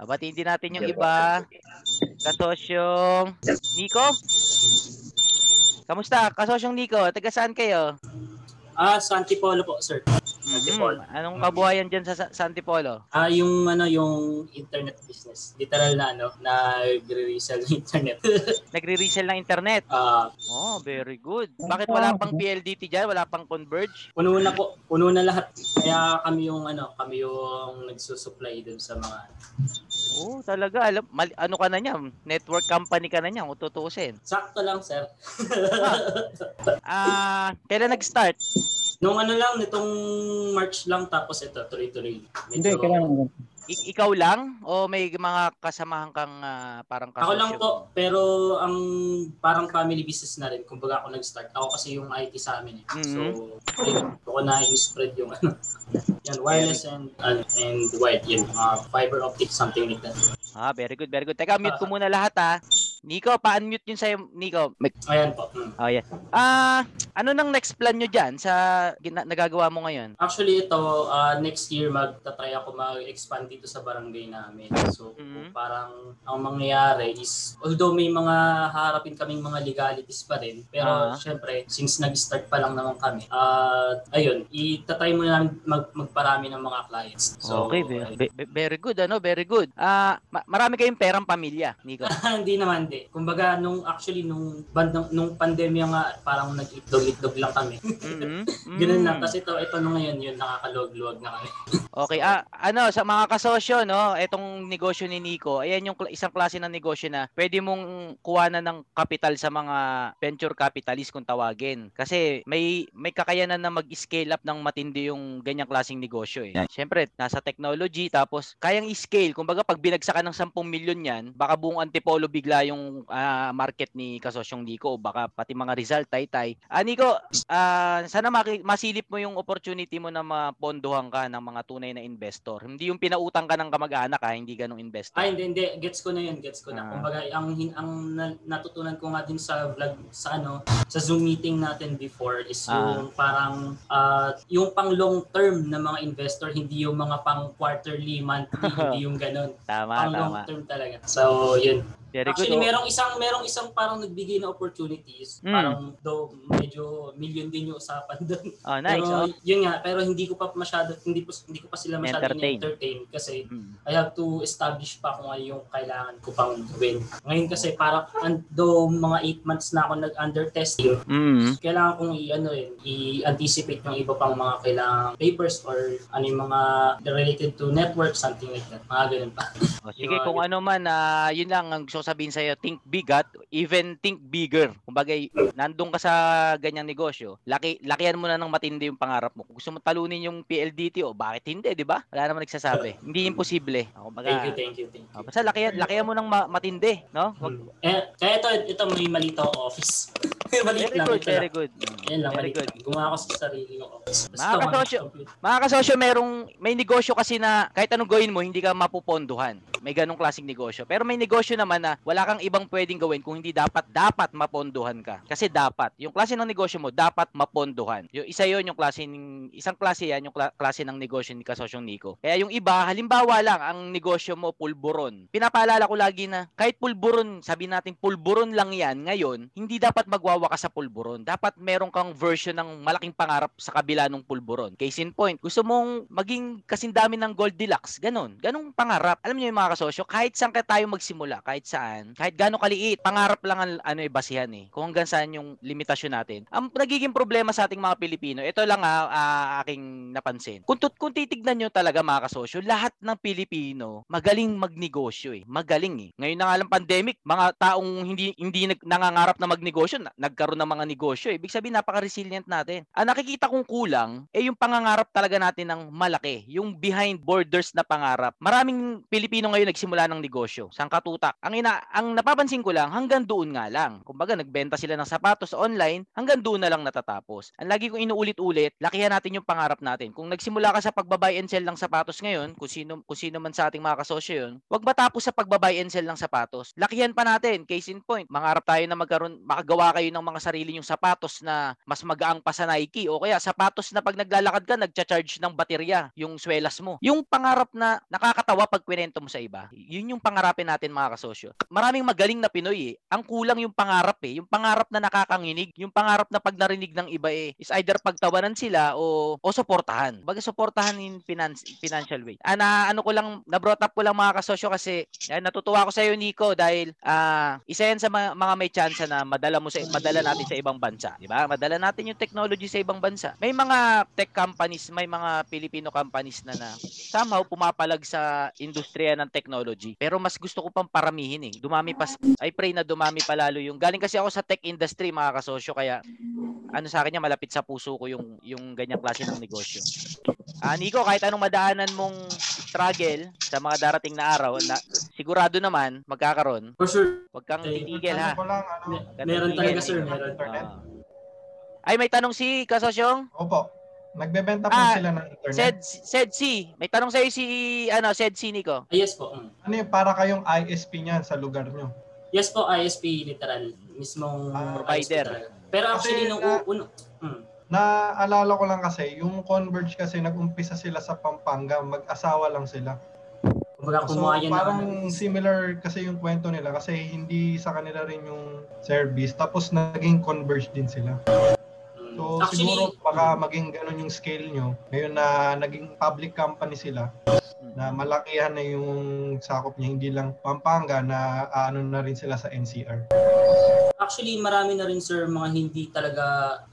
Babatiin din natin yung iba. Kasosyong Nico? Kamusta? Kasosyong Nico, taga saan kayo? Ah, sa Antipolo po, sir. Antipolo. Mhm. Anong kabuhayan dyan sa, sa Antipolo? Ah, yung ano, yung internet business. Literal na ano, nagre-resell ng internet. Nagre-resell ng internet. Ah, Oh, very good. Bakit wala pang PLDT dyan? Wala pang Converge? puno na po, puno na lahat. Kaya kami yung ano, kami yung nagsusupply dun sa mga Oh, talaga. Alam, mali, ano ka na niya? Network company ka na niya, kung tutuusin. Sakto lang, sir. Ah, kailan nag-start? Nung ano lang, nitong March lang, tapos ito, tuloy-tuloy. Hindi, kailangan. I- ikaw lang? O may mga kasamahan kang ah, parang kasosyo? Ako lang po, pero ang parang family business na rin. Kumbaga ako nag-start. Ako kasi yung IT sa amin eh. So, ayun, ako na yung spread yung ano. Yan, wireless and and, and wide. Yun, uh, fiber optic, something like that. Ah, very good, very good. Teka, mute ko muna lahat ha. Nico, pa-unmute yun sa'yo, Nico. May... Ayan po. Mm. Oh, yeah. Ah, ano nang next plan nyo dyan sa gina- nagagawa mo ngayon? Actually, ito, uh, next year, magta-try ako mag-expand dito sa barangay namin. So, Mhm. parang ang mangyayari is, although may mga harapin kaming mga legalities pa rin, pero Ah. syempre, since nag-start pa lang naman kami, uh, ayun, itatry muna namin mag- magparami ng mga clients. So, okay, very, ve- very good, ano, very good. Ah, ma- marami kayong perang pamilya, Nico. hindi naman di. Kumbaga, nung actually, nung, bandang, nung pandemya nga, parang nag-itlog-itlog lang kami. Mhm. Ganun Mm. lang. Kasi ito, ito nung ngayon, yun, nakakaluwag-luwag na kami. Okay, ah, ano, sa mga kasosyo, no, etong negosyo ni Nico, ayan yung isang klase ng negosyo na pwede mong kuhanan ng capital sa mga venture capitalist kung tawagin. Kasi may may kakayanan na mag-scale up ng matindi yung ganyang klaseng negosyo eh. Siyempre, nasa technology, tapos kayang i-scale. Kumbaga, pag binagsakan ng 10 milyon yan, baka buong antipolo bigla yung ah, market ni kasosyong Nico o baka pati mga result, tay-tay. Ah, Nico, ah, sana masilip mo yung opportunity mo na mapondohan ka ng mga tunay na investor. Hindi yung pinautang ka ng kamag-anak ha, hindi ganong investor. Ay, hindi, hindi. Gets ko na yun, gets ko na. Ah. Kumbaga, ang, hin- ang na- natutunan ko nga din sa vlog, sa ano, sa Zoom meeting natin before is yung parang, ah, yung pang long term na mga investor, hindi yung mga pang quarterly, monthly, hindi yung ganun. Tama, Pang long tama. term talaga. So, yun. Very good. Actually, oh. merong isang merong isang parang nagbigay na opportunities. Mm. Parang though medyo million din yung usapan doon. Oh, nice. pero oh. yun nga, pero hindi ko pa masyado hindi po hindi ko pa sila masyado Entertain. entertain kasi Mm. I have to establish pa kung ano yung kailangan ko pang gawin. Ngayon kasi parang an- though mga 8 months na ako nag-under testing, Mm. kailangan kong i-ano yun, i-anticipate yung iba pang mga kailangan papers or ano yung mga related to network, something like that. Mga ganun pa. Oh, sige, kung ano man, ah, yun lang ang gusto ko sabihin sa'yo, think big at even think bigger. Kumbaga, nandun ka sa ganyang negosyo, laki, lakihan mo na ng matindi yung pangarap mo. Kung gusto mo talunin yung PLDT, o bakit hindi, di ba? Wala naman nagsasabi. hindi imposible. Oh, Kumbaga, Thank you, thank you, thank you. oh, basta lakihan, lakihan mo ng ma- matindi, no? Wag, Hmm. Eh, kaya ito, ito may malito ako office. maliit very lang. good, very lang. good. Yan lang, Very good. lang. Gumawa ako sa sarili yung office. Mga kasosyo. Mga kasosyo, merong, may negosyo kasi na kahit anong gawin mo, hindi ka mapupondohan. May ganong klaseng negosyo. Pero may negosyo naman na wala kang ibang pwedeng gawin kung hindi dapat, dapat mapondohan ka. Kasi dapat. Yung klase ng negosyo mo, dapat mapondohan. Yung isa yon yung klase ng, isang klase yan, yung kla- klase ng negosyo ni kasosyong Nico. Kaya yung iba, halimbawa lang, ang negosyo mo, pulburon. Pinapaalala ko lagi na, kahit pulburon, sabi natin pulburon lang yan ngayon, hindi dapat magwawakas sa pulburon. Dapat meron kang version ng malaking pangarap sa kabila ng pulburon. Case in point, gusto mong maging kasindami ng Goldilocks, ganun. Ganung pangarap. Alam niyo yung mga kasosyo, kahit saan ka tayo magsimula, kahit saan, kahit gaano kaliit, pangarap pangarap lang ang ano eh, basihan eh. Kung hanggang saan yung limitasyon natin. Ang nagiging problema sa ating mga Pilipino, ito lang ah, ah, aking napansin. Kung, tut- kung titignan nyo talaga mga kasosyo, lahat ng Pilipino magaling magnegosyo eh. Magaling eh. Ngayon na nga lang pandemic, mga taong hindi hindi nag, nangangarap na magnegosyo, na, nagkaroon ng mga negosyo. Eh. Ibig sabihin, napaka-resilient natin. Ang nakikita kong kulang, eh yung pangangarap talaga natin ng malaki. Yung behind borders na pangarap. Maraming Pilipino ngayon nagsimula ng negosyo. Sang katutak. Ang, ina, ang napapansin ko lang, hanggang doon nga lang. Kumbaga, nagbenta sila ng sapatos online, hanggang doon na lang natatapos. Ang lagi kong inuulit-ulit, lakihan natin yung pangarap natin. Kung nagsimula ka sa pagbabuy and sell ng sapatos ngayon, kung sino, kung sino man sa ating mga kasosyo yun, wag matapos sa pagbabuy and sell ng sapatos. Lakihan pa natin, case in point, mangarap tayo na magkaroon, makagawa kayo ng mga sarili yung sapatos na mas magaang pa sa Nike o kaya sapatos na pag naglalakad ka, nagcha-charge ng baterya yung swelas mo. Yung pangarap na nakakatawa pag kwento mo sa iba, yun yung pangarapin natin mga kasosyo. Maraming magaling na Pinoy eh. Ang kulang yung pangarap eh. Yung pangarap na nakakanginig, yung pangarap na pag narinig ng iba eh, is either pagtawanan sila o o suportahan. Baga suportahan in finance, financial way. Ana ano ko lang na brought up ko lang mga kasosyo kasi yan, natutuwa ako sa iyo Nico dahil ah isa yan sa mga, mga may chance na madala mo sa madala natin sa ibang bansa, di ba? Madala natin yung technology sa ibang bansa. May mga tech companies, may mga Filipino companies na na somehow pumapalag sa industriya ng technology. Pero mas gusto ko pang paramihin eh. Dumami pa I pray na dumami pa lalo yung galing kasi ako sa tech industry mga kasosyo kaya ano sa akin niya malapit sa puso ko yung yung ganyang klase ng negosyo. Ah, Nico, kahit anong madaanan mong struggle sa mga darating na araw, na, sigurado naman magkakaroon. For sure. Huwag kang Okay. titigil ha. lang, ano, Ganun meron talaga sir, eh. meron. Internet? Ah. Ay, may tanong si Kasosyong. Opo. Nagbebenta po Ah, sila ng internet. Sed, Sed C. May tanong sa'yo si, ano, Sed C, Nico. Ah, yes po. mm. Ano yung para kayong ISP niyan sa lugar nyo? Yes po, ISP literal. Mismong Ah, provider. Pero actually, Kasi, nung ah, uno, mm, Naalala ko lang kasi, yung Converge kasi nag-umpisa sila sa Pampanga, mag-asawa lang sila. kumbaga So parang ng, similar kasi yung kwento nila kasi hindi sa kanila rin yung service tapos naging Converge din sila. mm, So actually, siguro baka maging ganun yung scale nyo. Ngayon na naging public company sila, na malakihan na yung sakop niya, hindi lang Pampanga na ano na rin sila sa NCR. Actually, marami na rin sir mga hindi talaga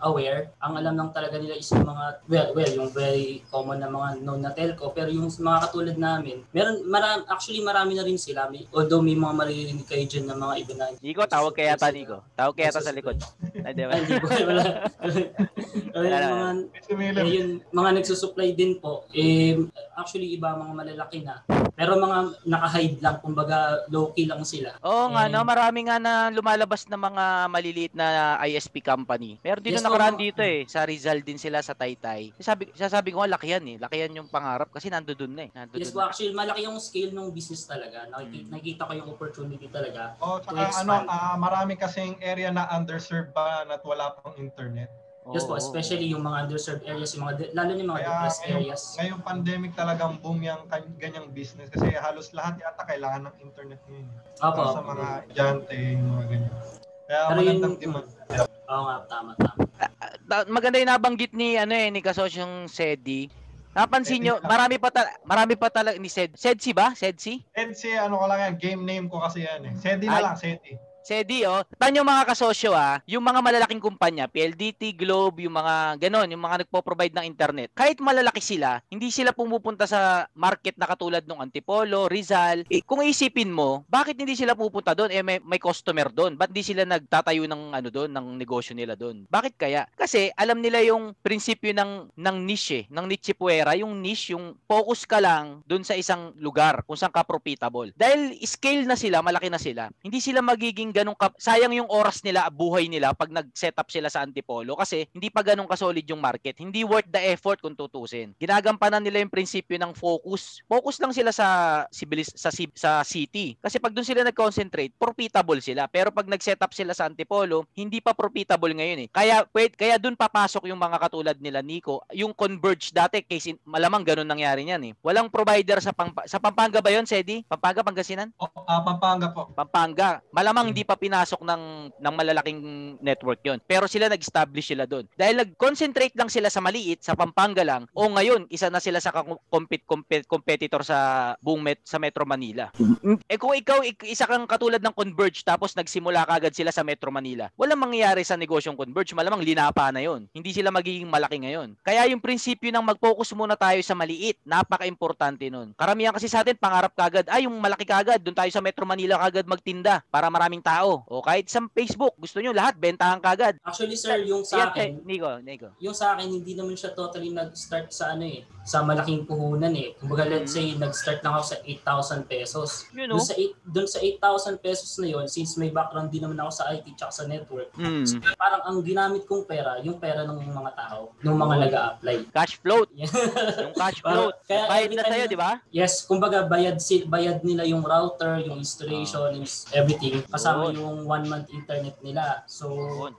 aware. Ang alam lang talaga nila is yung mga, well, well yung very common na mga known na telco. Pero yung mga katulad namin, meron, marami, actually marami na rin sila. May, although may mga maririnig kayo dyan na mga iba na. Nico, tawag kaya yata, Nico. Tawag kaya yata sa likod. Ay, di ba? Ay. Wala. Wala. mga, Si Miller, eh, yun, mga nagsusupply din po, eh, actually iba mga malalaki na. Pero mga naka-hide lang, kumbaga low-key lang sila. Oo nga, no? Marami nga na lumalabas na mga maliliit na ISP company. Pero dito Yes, nakaraan oo. dito eh. Sa Rizal din sila sa Taytay. Sasabi, sasabi ko nga, lakihan eh. Lakihan yung pangarap kasi nandoon na eh. Nandoon Yes na. actually malaki yung scale ng business talaga. Nakikita, Mm. nakikita ko yung opportunity talaga. oh, expand. ano, ah, marami kasing area na underserved ba na wala pang internet. Yes po, especially yung mga underserved areas, yung mga de- lalo na yung mga Kaya depressed ngayong, areas. ngayong pandemic talagang boom yung ganyang business kasi halos lahat yata kailangan ng internet ngayon. Opo. Para sa mga estudyante, yung mga ganyan. Kaya Pero magandang yun- demand. Oo nga, tama, tama. Ta- maganda yung nabanggit ni ano eh ni kasosyong Sedi. Napansin nyo, marami pa ta- marami pa talaga ni Sed. Sedsi ba? Sedsi? Edsi, ano ko lang yan, game name ko kasi yan eh. Sedi na Ay. lang, Sedi. Sedi, oh. Tanyo mga kasosyo ah, yung mga malalaking kumpanya, PLDT, Globe, yung mga ganon, yung mga nagpo-provide ng internet. Kahit malalaki sila, hindi sila pumupunta sa market na katulad ng Antipolo, Rizal. Eh, kung isipin mo, bakit hindi sila pupunta doon? Eh may, may customer doon. Ba't hindi sila nagtatayo ng ano doon, ng negosyo nila doon? Bakit kaya? Kasi alam nila yung prinsipyo ng ng niche, eh, ng niche puera, yung niche, yung focus ka lang doon sa isang lugar kung saan ka profitable. Dahil scale na sila, malaki na sila. Hindi sila magiging ganun ka sayang yung oras nila, buhay nila pag nag-set up sila sa Antipolo kasi hindi pa ganun kasolid yung market. Hindi worth the effort kung tutusin. Ginagampanan nila yung prinsipyo ng focus. Focus lang sila sa civilis- sa sa city. Kasi pag doon sila nag-concentrate, profitable sila. Pero pag nag-set up sila sa Antipolo, hindi pa profitable ngayon eh. Kaya pwede, kaya doon papasok yung mga katulad nila Nico, yung Converge dati case in, malamang ganun nangyari niyan eh. Walang provider sa Pampa- sa Pampanga ba 'yon, Sedi? Pampanga, Pangasinan? O, ah, Pampanga po. Pampanga. Malamang hindi pa pinasok ng ng malalaking network 'yon. Pero sila nag-establish sila doon. Dahil nag-concentrate lang sila sa maliit, sa Pampanga lang, o ngayon isa na sila sa compete competitor sa buong met, sa Metro Manila. Eh kung ikaw ik- isa kang katulad ng Converge tapos nagsimula kagad sila sa Metro Manila, walang mangyayari sa negosyong Converge, malamang linapa na 'yon. Hindi sila magiging malaki ngayon. Kaya yung prinsipyo ng mag-focus muna tayo sa maliit, napaka-importante nun. Karamihan kasi sa atin pangarap kagad, ay yung malaki kagad, doon tayo sa Metro Manila kagad magtinda para maraming tao. O kahit sa Facebook, gusto nyo lahat bentahan kagad. Actually sir, yung sa akin, Nico, Nico. yung sa akin hindi naman siya totally nag-start sa ano eh, sa malaking puhunan eh. Kumbaga let's say nag-start lang ako sa 8,000 pesos. You know? Doon sa 8 doon sa 8,000 pesos na yon, since may background din naman ako sa IT tsaka sa network. Mm. Parang ang ginamit kong pera, yung pera ng mga tao, ng mga nag-a-apply. Cash float. Yung cash float. Kaya Bayad na sa'yo, di ba? Yes, kumbaga bayad si bayad nila yung router, yung installation, yung everything. Kasama Yun. yung one month internet nila. So,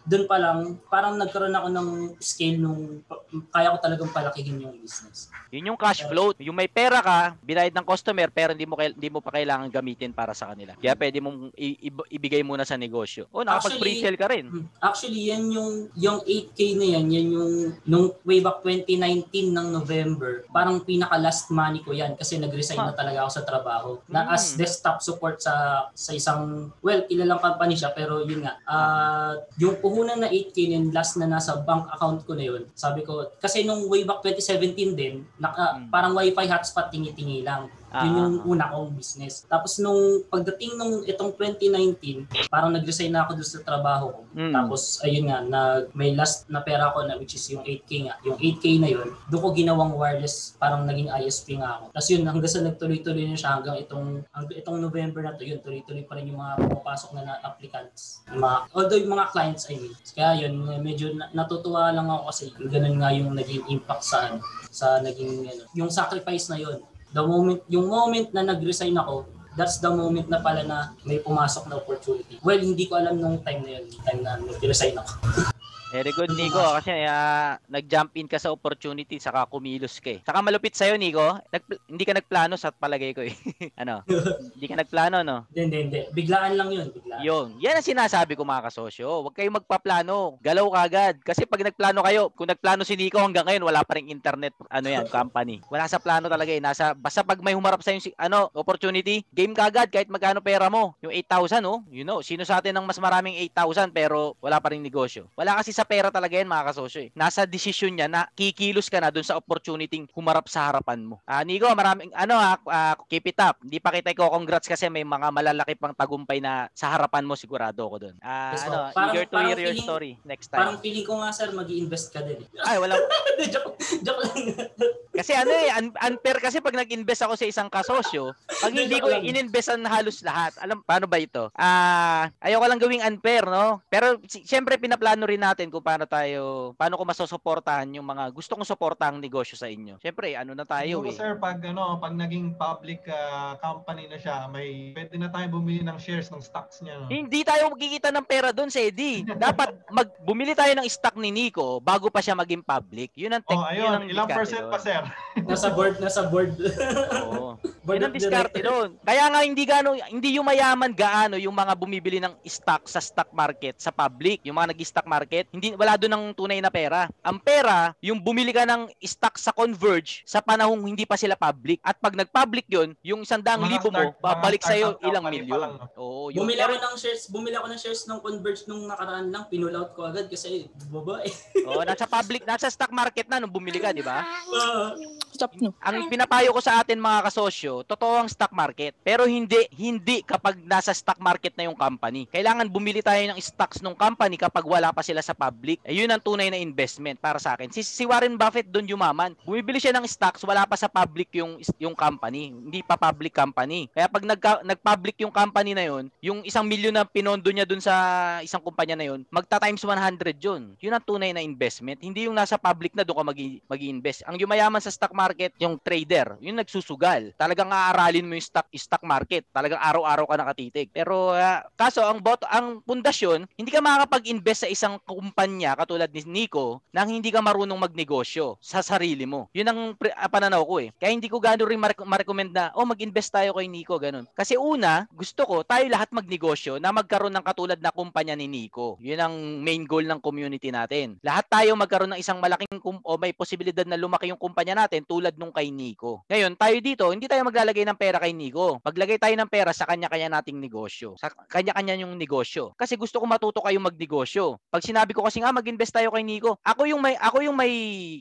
doon pa lang parang nagkaroon ako ng scale nung kaya ko talagang palakihin yung business. Yun yung cash float. Yung may pera ka, binayad ng customer, pero hindi mo, hindi mo pa kailangan gamitin para sa kanila. Kaya pwede mong i- i- ibigay muna sa negosyo. O, nakapag-pre-sell ka rin. Hmm. Actually, yan yung yung 8K na yan, yan yung nung way back 2019 ng November, parang pinaka last money ko yan kasi nag-resign na talaga ako sa trabaho. Na Hmm. as desktop support sa sa isang well, kilalang company siya pero yun nga. ah yung puhunan na 8K na yun, last na nasa bank account ko na yun. Sabi ko kasi nung way back 2017 din, naka, Hmm. parang wifi hotspot tingi-tingi lang. Ah, Yun yung ah, una kong business. Tapos nung pagdating nung itong 2019, parang nag-resign na ako doon sa trabaho ko. Mm. Tapos ayun nga, nag, may last na pera ko na which is yung 8K nga. Yung 8K na yun, doon ko ginawang wireless, parang naging ISP nga ako. Tapos yun, hanggang sa nagtuloy-tuloy na siya hanggang itong, hanggang itong November na to, yun, tuloy-tuloy pa rin yung mga pumapasok na, na applicants. Yung Mga, although yung mga clients, I mean. Kaya yun, medyo na- natutuwa lang ako kasi ganun nga yung naging impact sa, sa naging, ano, yung sacrifice na yun the moment yung moment na nag-resign ako that's the moment na pala na may pumasok na opportunity. Well, hindi ko alam nung time na yun, time na nag-resign ako. Very good, Nico. Kasi ah, nag-jump in ka sa opportunity, saka kumilos ka eh. Saka malupit sa'yo, Nico. Nag- hindi ka nagplano sa palagay ko eh. ano? hindi ka nagplano, no? Hindi, hindi, hindi. Biglaan lang yun, biglaan. Yun. Yan ang sinasabi ko mga kasosyo. Huwag kayong magpaplano. Galaw kagad. Kasi pag nagplano kayo, kung nagplano si Nico hanggang ngayon, wala pa rin internet, ano yan, company. Wala sa plano talaga eh. Nasa, basta pag may humarap sa si, ano, opportunity, game kagad kahit magkano pera mo. Yung 8,000, oh. You know, sino sa atin ng mas maraming 8,000 pero wala pa rin negosyo. Wala kasi sa pera talaga yan mga kasosyo eh. Nasa desisyon niya na kikilos ka na dun sa opportunity humarap sa harapan mo. Ah, Nico, maraming, ano ha, ah, keep it up. Hindi pa kita ko congrats kasi may mga malalaki pang tagumpay na sa harapan mo sigurado ko dun. Ah, Yes, ano, oh. Parang- eager to parang hear your feeling- story next Parang time. feeling ko nga sir, mag invest ka din. eh. Ay, wala. joke, joke lang. Kasi ano eh, un- unfair kasi pag nag-invest ako sa isang kasosyo, pag hindi ko ininvestan halos lahat, alam, paano ba ito? Ah, ayoko lang gawing unfair, no? Pero si- siyempre pinaplano rin natin kung paano tayo, paano ko masusuportahan yung mga gusto kong suportahang negosyo sa inyo. Siyempre, ano na tayo Siguro, eh. sir, pag ano, pag naging public ah, company na siya, may pwede na tayo bumili ng shares ng stocks niya. No? Hindi tayo magkikita ng pera doon, Sedi. Dapat mag bumili tayo ng stock ni Nico bago pa siya maging public. Yun ang tech, Oh, yun ang ayun, ilang percent doon. pa, sir? nasa board, nasa board. Oo. board Yun ang diskarte doon. Kaya nga hindi gaano hindi yung mayaman gaano yung mga bumibili ng stock sa stock market sa public, yung mga nag-stock market, hindi wala doon ng tunay na pera. Ang pera, yung bumili ka ng stock sa Converge sa panahong hindi pa sila public. At pag nag-public yun, yung isang daang Mga libo mo, babalik sa startup ilang milyon. Oo, yun. Bumili ako ng shares, bumili ako ng shares ng Converge nung nakaraan lang, pinull out ko agad kasi babae. Oo, nasa public, nasa stock market na nung bumili ka, di ba? Ah, Stop no. ang pinapayo ko sa atin mga kasosyo, totoo ang stock market. Pero hindi hindi kapag nasa stock market na yung company. Kailangan bumili tayo ng stocks ng company kapag wala pa sila sa public. Eh, yun ang tunay na investment para sa akin. Si, si Warren Buffett doon yumaman. Bumibili siya ng stocks, wala pa sa public yung yung company. Hindi pa public company. Kaya pag nagka, nag-public yung company na yun, yung isang milyon na pinondo niya doon sa isang kumpanya na yun, magta times 100 yun. Yun ang tunay na investment. Hindi yung nasa public na doon ka mag- mag-invest. Ang yumayaman sa stock market market yung trader, yung nagsusugal. Talagang aaralin mo yung stock stock market. Talagang araw-araw ka nakatitig. Pero uh, kaso ang bot ang pundasyon, hindi ka makakapag-invest sa isang kumpanya katulad ni Nico nang hindi ka marunong magnegosyo sa sarili mo. Yun ang pre- uh, pananaw ko eh. Kaya hindi ko gano'n rin ma-recommend na, oh mag-invest tayo kay Nico, ganun. Kasi una, gusto ko tayo lahat magnegosyo na magkaroon ng katulad na kumpanya ni Nico. Yun ang main goal ng community natin. Lahat tayo magkaroon ng isang malaking kum- o may posibilidad na lumaki yung kumpanya natin tulad nung kay Nico. Ngayon, tayo dito, hindi tayo maglalagay ng pera kay Nico. Maglagay tayo ng pera sa kanya-kanya nating negosyo. Sa kanya-kanya yung negosyo. Kasi gusto ko matuto kayo magnegosyo. Pag sinabi ko kasi nga mag-invest tayo kay Nico, ako yung may ako yung may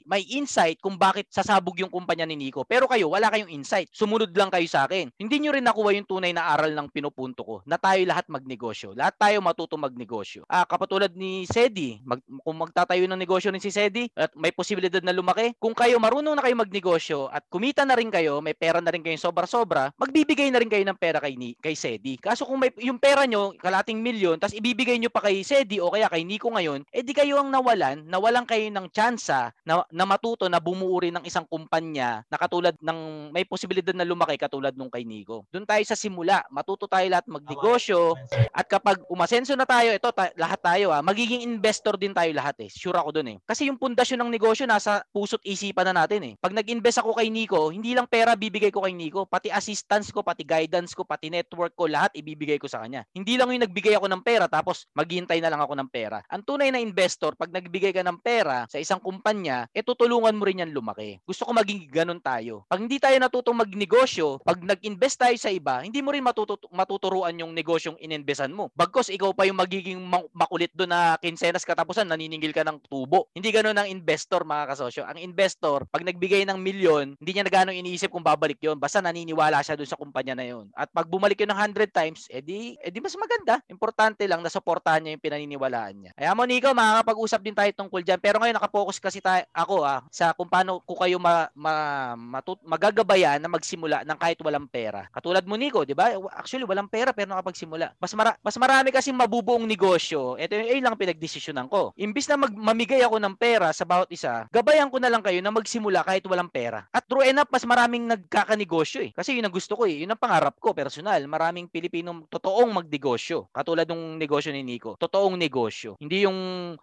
may insight kung bakit sasabog yung kumpanya ni Nico. Pero kayo, wala kayong insight. Sumunod lang kayo sa akin. Hindi nyo rin nakuha yung tunay na aral ng pinupunto ko na tayo lahat magnegosyo. Lahat tayo matuto magnegosyo. Ah, kapatulad ni Sedi, mag, kung magtatayo ng negosyo ni si Sedi at may posibilidad na lumaki, kung kayo marunong na kayo magnegosyo at kumita na rin kayo, may pera na rin kayo sobra-sobra, magbibigay na rin kayo ng pera kay, ni, kay Sedi. Kaso kung may yung pera nyo, kalating milyon, tapos ibibigay nyo pa kay Sedi o kaya kay Nico ngayon, eh kayo ang nawalan, nawalan kayo ng tsansa na, na matuto na bumuo rin ng isang kumpanya na katulad ng may posibilidad na lumaki katulad nung kay Nico. Doon tayo sa simula, matuto tayo lahat magnegosyo at kapag umasenso na tayo, ito ta- lahat tayo ah, magiging investor din tayo lahat eh. Sure ako doon eh. Kasi yung pundasyon ng negosyo nasa puso't isipan na natin eh. Pag nag-invest ako kay Nico, hindi lang pera bibigay ko kay Nico, pati assistance ko, pati guidance ko, pati network ko, lahat ibibigay ko sa kanya. Hindi lang yung nagbigay ako ng pera tapos maghihintay na lang ako ng pera. Ang tunay na investor, pag nagbigay ka ng pera sa isang kumpanya, eh tutulungan mo rin yan lumaki. Gusto ko maging ganun tayo. Pag hindi tayo natutong magnegosyo, pag nag-invest tayo sa iba, hindi mo rin matutu- matuturuan yung negosyong ininvestan mo. Bagkos ikaw pa yung magiging ma- makulit doon na kinsenas katapusan, naniningil ka ng tubo. Hindi ganun ang investor mga kasosyo. Ang investor, pag nagbigay ng milyon, hindi niya na gano'ng iniisip kung babalik yon Basta naniniwala siya doon sa kumpanya na yon At pag bumalik yun ng 100 times, edi, edi mas maganda. Importante lang na suportahan niya yung pinaniniwalaan niya. Kaya mo, Nico, makakapag-usap din tayo tungkol dyan. Pero ngayon, nakapokus kasi tayo, ako ah, sa kung paano ko kayo ma, ma, matut, magagabayan na magsimula ng kahit walang pera. Katulad mo, Nico, di ba? Actually, walang pera pero nakapagsimula. Mas, mara, mas marami kasi mabubuong negosyo. Ito yung ayun lang pinagdesisyonan ko. Imbis na mag, mamigay ako ng pera sa bawat isa, gabayan ko na lang kayo na magsimula kahit walang pera. At true enough, mas maraming nagkakanegosyo eh. Kasi yun ang gusto ko eh. Yun ang pangarap ko, personal. Maraming Pilipino totoong magnegosyo. Katulad ng negosyo ni Nico. Totoong negosyo. Hindi yung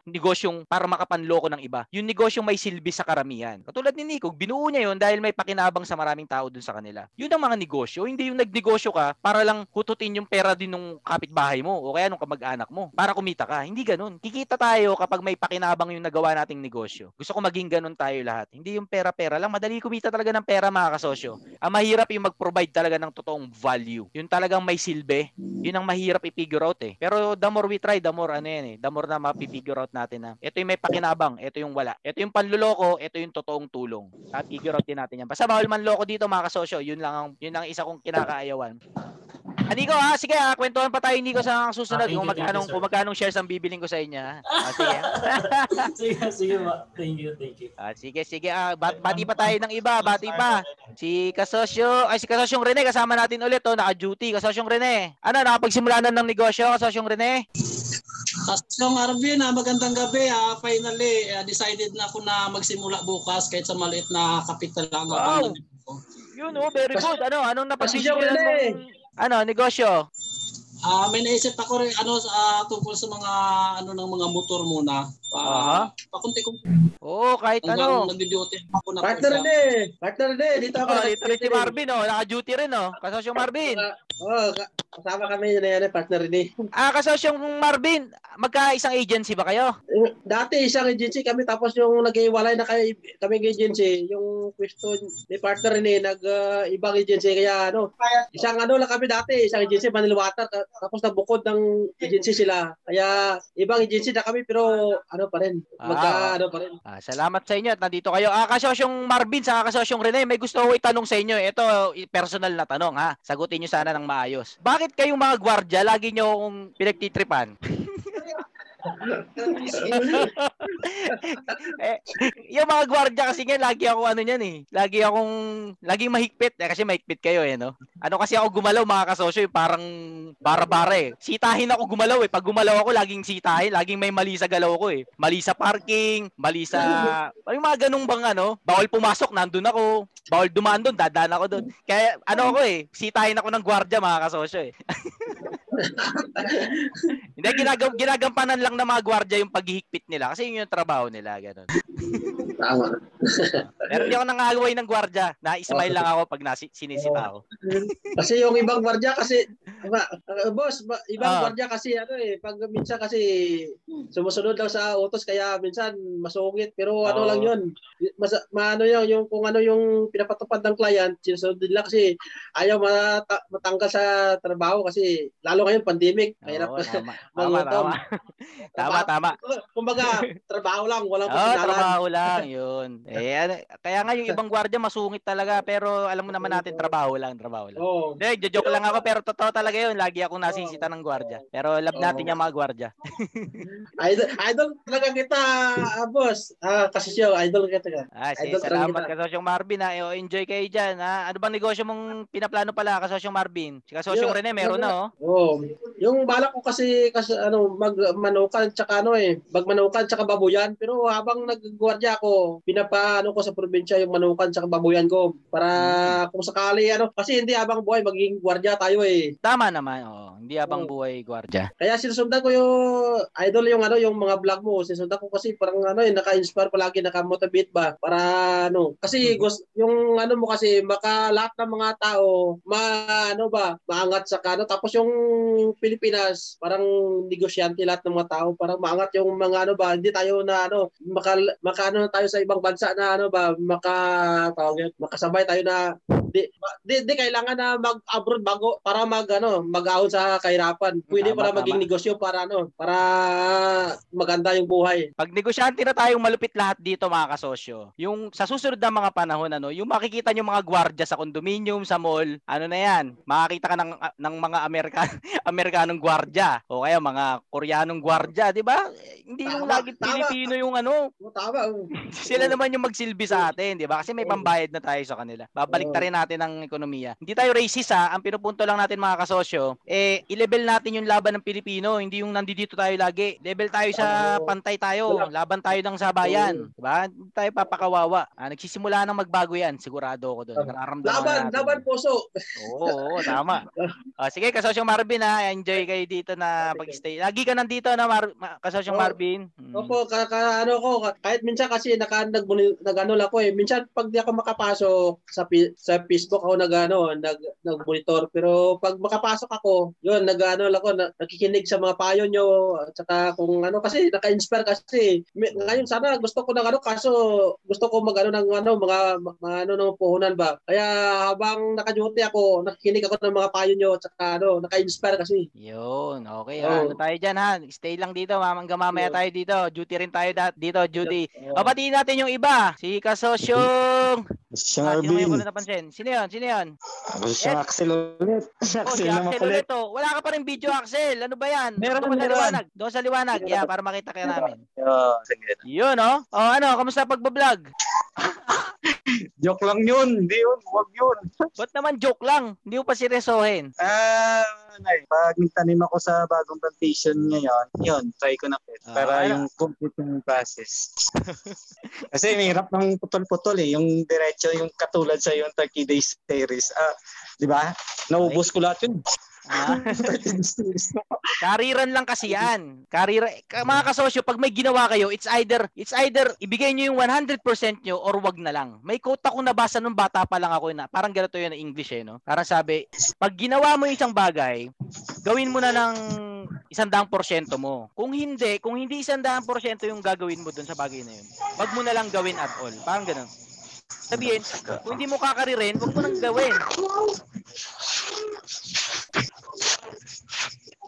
negosyong para makapanloko ng iba. Yung negosyong may silbi sa karamihan. Katulad ni Nico, binuo niya yun dahil may pakinabang sa maraming tao dun sa kanila. Yun ang mga negosyo. Hindi yung nagnegosyo ka para lang hututin yung pera din ng kapitbahay mo o kaya nung kamag-anak mo para kumita ka. Hindi ganun. Kikita tayo kapag may pakinabang yung nagawa nating negosyo. Gusto ko maging ganun tayo lahat. Hindi yung pera-pera lang. Madali kumita talaga ng pera mga kasosyo. Ang mahirap yung mag-provide talaga ng totoong value. Yung talagang may silbi. Yun ang mahirap i-figure out eh. Pero the more we try, the more ano yan eh. The more na mapipigure out natin na ito yung may pakinabang, ito yung wala. Ito yung panluloko, ito yung totoong tulong. At figure out din natin yan. Basta bawal man loko dito mga kasosyo. Yun lang ang, yun lang isa kong kinakaayawan. Ah, Nico ha, sige ha, kwentuhan pa tayo Nico sa susunod Ah, thank kung you, you, magkano kung magkano shares ang bibiling ko sa inyo. Ah, sige. sige, sige ma. Thank you, thank you. Ah, sige, sige. Ah, bat bati pa tayo ng iba, bati pa. Si Kasosyo, ay si Kasosyong Rene, kasama natin ulit, oh, naka-duty. Kasosyong Rene. Ano, nakapagsimula na ng negosyo, Kasosyong Rene? Kasyong Arvin, ah, magandang gabi. Ah, finally, ah, decided na ako na magsimula bukas kahit sa maliit na kapital lang. Wow! Yun, oh, very good. Ano, anong Kasosyong Rene. mong, ano, negosyo? Ah, may naisip ako rin ano ah, tungkol sa mga ano ng mga motor muna. Pa, pakunti kung Oo, kahit hanggang ano. nagdi-duty ako na Partner po Rene! Partner Rene! Dito ako. Oh, dito rin si Marvin, oh, naka-duty rin, oh. Kasosyong Marvin. Oo, ka- kasama kami yun yan, eh, partner Rene. Ah, kasosyong Marvin, magka-isang agency ba kayo? Eh, Dati isang agency kami tapos yung nag-iwalay na kay, kami agency, yung question ni partner Rene, nag-ibang agency. Kaya ano, isang ano lang kami dati, isang agency, Manilwater, ta- tapos nabukod ng agency sila. Kaya ibang agency na kami pero ano pa rin, magka Ah, ano pa rin. Ah, salamat sa inyo at nandito kayo. Ah, kasosyong Marvin sa kasosyong Rene, may gusto ko itanong sa inyo. Ito, personal na tanong ha. Sagutin nyo sana ng maayos. Bakit kayong mga gwardya lagi nyo akong pinagtitripan? eh, yung mga gwardiya kasi nga, lagi ako ano niyan eh. Lagi akong, laging mahigpit. Eh, kasi mahigpit kayo eh, no? Ano kasi ako gumalaw, mga kasosyo, yung parang bara-bara eh. Sitahin ako gumalaw eh. Pag gumalaw ako, laging sitahin. Laging may mali sa galaw ko eh. Mali sa parking, mali sa... Yung mga ganung bang ano, bawal pumasok, nandun ako. Bawal dumaan doon, dadaan ako doon. Kaya ano ako eh, sitahin ako ng gwardiya, mga kasosyo eh. Hindi, ginagam, ginagampanan lang ng mga gwardiya yung paghihigpit nila kasi yun yung trabaho nila, ganun. Tama. Pero hindi ako nangagaway ng gwardiya. Na-smile lang ako pag nasi, sinisita ako. Kasi yung ibang gwardiya kasi, uh, boss, ba, ibang Ah. gwardiya kasi ano eh, pag minsan kasi sumusunod lang sa utos kaya minsan masungit. Pero ano Oo. lang yun, mas, maano yun, yung kung ano yung pinapatupad ng client, sinusunod nila kasi ayaw mata, matanggal sa trabaho kasi lalo ngayon pandemic, mahirap Oo, tama. Tama, tama. tama, tama. Kumbaga, trabaho lang, walang Oo, personalan. trabaho lang, yun. Eh, ano, kaya nga yung ibang gwardiya masungit talaga, pero alam mo naman natin, trabaho lang, trabaho lang. Oo. Hindi, joke lang ako, pero totoo talaga yun. Lagi akong nasisita ng gwardiya. Pero love natin Oo. yung mga gwardiya. Idol, idol talaga kita, ah, boss. Ah, kasi siya, idol kita ka. Ah, Idol salamat kita. kasosyong Marvin ha. O, enjoy kayo dyan ha. Ano bang negosyo mong pinaplano pala kasosyong Marvin? Si kasosyong Rene meron na oh. Oo. Yung balak ko kasi kasi ano magmanukan tsaka ano eh, magmanukan tsaka babuyan. Pero habang naggwardiya ako, pinapaano ko sa probinsya yung manukan tsaka babuyan ko para Hmm. kung sakali ano kasi hindi habang buhay magiging gwardiya tayo eh. Tama naman, oh. Hindi abang Oo. buhay gwardiya. Kaya sinusundan ko yung idol yung ano yung mga vlog mo. Sinusundan ko kasi parang ano eh naka-inspire palagi, naka-motivate ba para ano. Kasi gusto, yung ano mo kasi maka lahat ng mga tao ma ano ba, maangat sa kano tapos yung Pilipinas parang negosyante lahat ng mga tao parang maangat yung mga ano ba hindi tayo na ano maka, maka ano tayo sa ibang bansa na ano ba maka tawag yun, makasabay tayo na di, di, di kailangan na mag-abroad bago para mag ano mag-ahon sa kahirapan. Pwede Tama, para tama. maging negosyo para ano para maganda yung buhay. Pag negosyante na tayong malupit lahat dito mga kasosyo, yung sa susunod na mga panahon ano, yung makikita nyo mga gwardiya sa condominium, sa mall, ano na yan, makakita ka ng, ng mga Amerikan Amerikanong gwardiya o kaya mga Koreanong gwardiya, di ba? Hindi yung Tama, lagi tama. Pilipino yung ano, Oh, tama. oh. sila naman yung magsilbi sa atin, di ba? Kasi may pambayad na tayo sa kanila. Babalik rin natin ang ekonomiya. Hindi tayo racist ha. Ang pinupunto lang natin mga kasosyo, eh, i-level natin yung laban ng Pilipino. Hindi yung nandito tayo lagi. Level tayo sa pantay tayo. Laban tayo ng sabayan. Di ba? Hindi tayo papakawawa. Ah, nagsisimula nang magbago yan. Sigurado ako doon. Nararamdaman Laban, natin. laban puso. Oo, oo, tama. Ah, sige, kasosyong Marvin ha. Enjoy kayo dito na pag-stay. Lagi ka nandito na Mar- Ma- kasosyong Oo. Marvin. Mm. Opo, ka, ka- ano ko, ka- kahit minsan kasi naka nag nagano lang ako eh. Minsan pag di ako makapasok sa sa Facebook ako nagano, nag nag-monitor pero pag makapasok ako, yun nagano lang ako, na, nakikinig sa mga payo nyo at saka kung ano kasi naka-inspire kasi. Ngayon sana gusto ko ng ano kaso gusto ko magano ng ano mga, mga ano ng puhunan ba. Kaya habang naka-duty ako, nakikinig ako ng mga payo nyo at saka ano, naka-inspire kasi. Yun, okay. Oo. ah. Ano tayo dyan ha? Stay lang dito, mamangga mamaya tayo dito. Duty rin tayo dito, duty. O, batiin natin yung iba. Si Kasosyong. Siyang Ah, sino Arvin. napansin? Yun? Sino yun? Ako siyang Axel ulit. Oh, si Axel naman Axel ulit. oh. Wala ka pa rin video, Axel. Ano ba yan? Meron, Doon sa liwanag. Doon sa liwanag. Yeah, para makita ka namin. Sige. Yun, oh. Oh, ano? Kamusta pagbablog? Joke lang yun. Hindi yun. Huwag yun. Ba't naman joke lang? Hindi mo pa seryosohin. Ah, nay, pag nagtanim ako sa bagong plantation ngayon, yun, try ko na po. Ah, Para ano? yung complete yung process. Kasi may hirap ng putol-putol eh. Yung diretso, yung katulad sa yung 30 days series. Ah, di ba? Naubos ko lahat yun. Ah, 30 days series. kariran lang kasi yan. Karira, ka- mga kasosyo, pag may ginawa kayo, it's either, it's either ibigay nyo yung 100% nyo or wag na lang. May quote ako nabasa nung bata pa lang ako na parang ganito yun na English eh, no? Parang sabi, pag ginawa mo yung isang bagay, gawin mo na ng isang daang porsyento mo. Kung hindi, kung hindi isang daang porsyento yung gagawin mo dun sa bagay na yun, wag mo na lang gawin at all. Parang ganun. Sabihin, kung hindi mo kakaririn, wag mo nang gawin.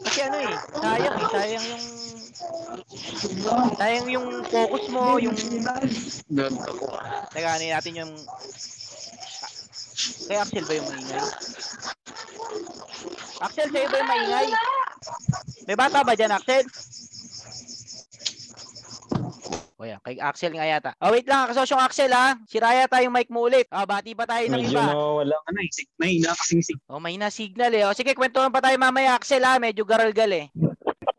Kasi ano eh, sayang eh, sayang yung sayang yung focus mo, yung ano natin yung Kay Axel ba yung maingay? Axel, sa'yo ba yung maingay? May bata ba dyan, Axel? O yan, kay Axel nga yata. Oh, wait lang, kasosyong Axel ha. Sira yata yung mic mo ulit. Ah, bati pa tayo ng Medyo iba. nawawala ka na eh. Sig- Mahina kasing sig. Oh, may na signal eh. O sige, kwentuhan pa tayo mamaya Axel ha. Medyo garalgal eh.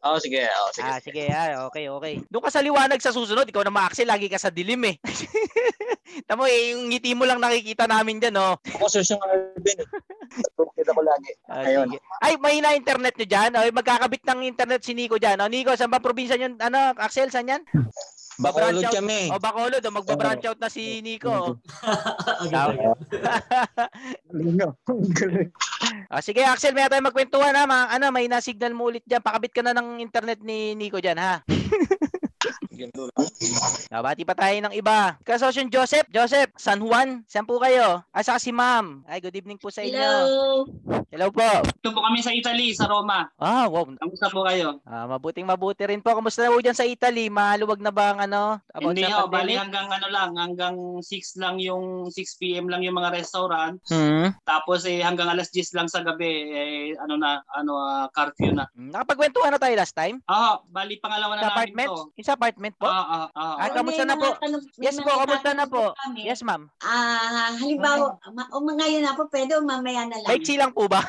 Oo, sige. Oo, sige. ah, sige ah. Okay, okay. Doon ka sa liwanag sa susunod. Ikaw naman Axel, lagi ka sa dilim eh. Tamo eh, yung ngiti mo lang nakikita namin dyan, oh. Ako susyong Arvin. Kita ko lagi. Ah, Ayun. Ay, may na internet nyo dyan. Ay, magkakabit ng internet si Nico dyan. O, Nico, saan ba probinsya nyo? Ano, Axel, saan yan? Bacolod out. kami. O, Bacolod. O, magba-branch out na si Nico. Lino. Ah, sige, Axel, may tayo magkwentuhan ha. Ma, ano, may na-signal mo ulit dyan. Pakabit ka na ng internet ni Nico dyan, ha? Nabati pa tayo ng iba. Kasosyon Joseph. Joseph, San Juan. Saan po kayo? Ah, saka si ma'am. Ay, good evening po sa inyo. Hello. Hello po. Ito po kami sa Italy, sa Roma. Ah, wow. Kamusta po kayo? Ah, mabuting mabuti rin po. Kamusta na po dyan sa Italy? Maluwag na ba ang ano? About Hindi sa ho, bali hanggang ano lang, hanggang 6 lang yung 6 PM lang yung mga restaurant. Hmm. Tapos eh hanggang alas 10 lang sa gabi eh ano na ano ah, curfew na. Hmm, Nakapagkwentuhan na tayo last time? Ah, bali pangalawa na Sa namin apartment? to. Sa apartment po? Ah, ah, ah. Ah, kamusta na po? tanong- Yes po, kamusta na po? kami. Yes, ma'am. Ah, halimbawa, ma- o ngayon na po, pwede o mamaya na lang. Maiksi lang po ba?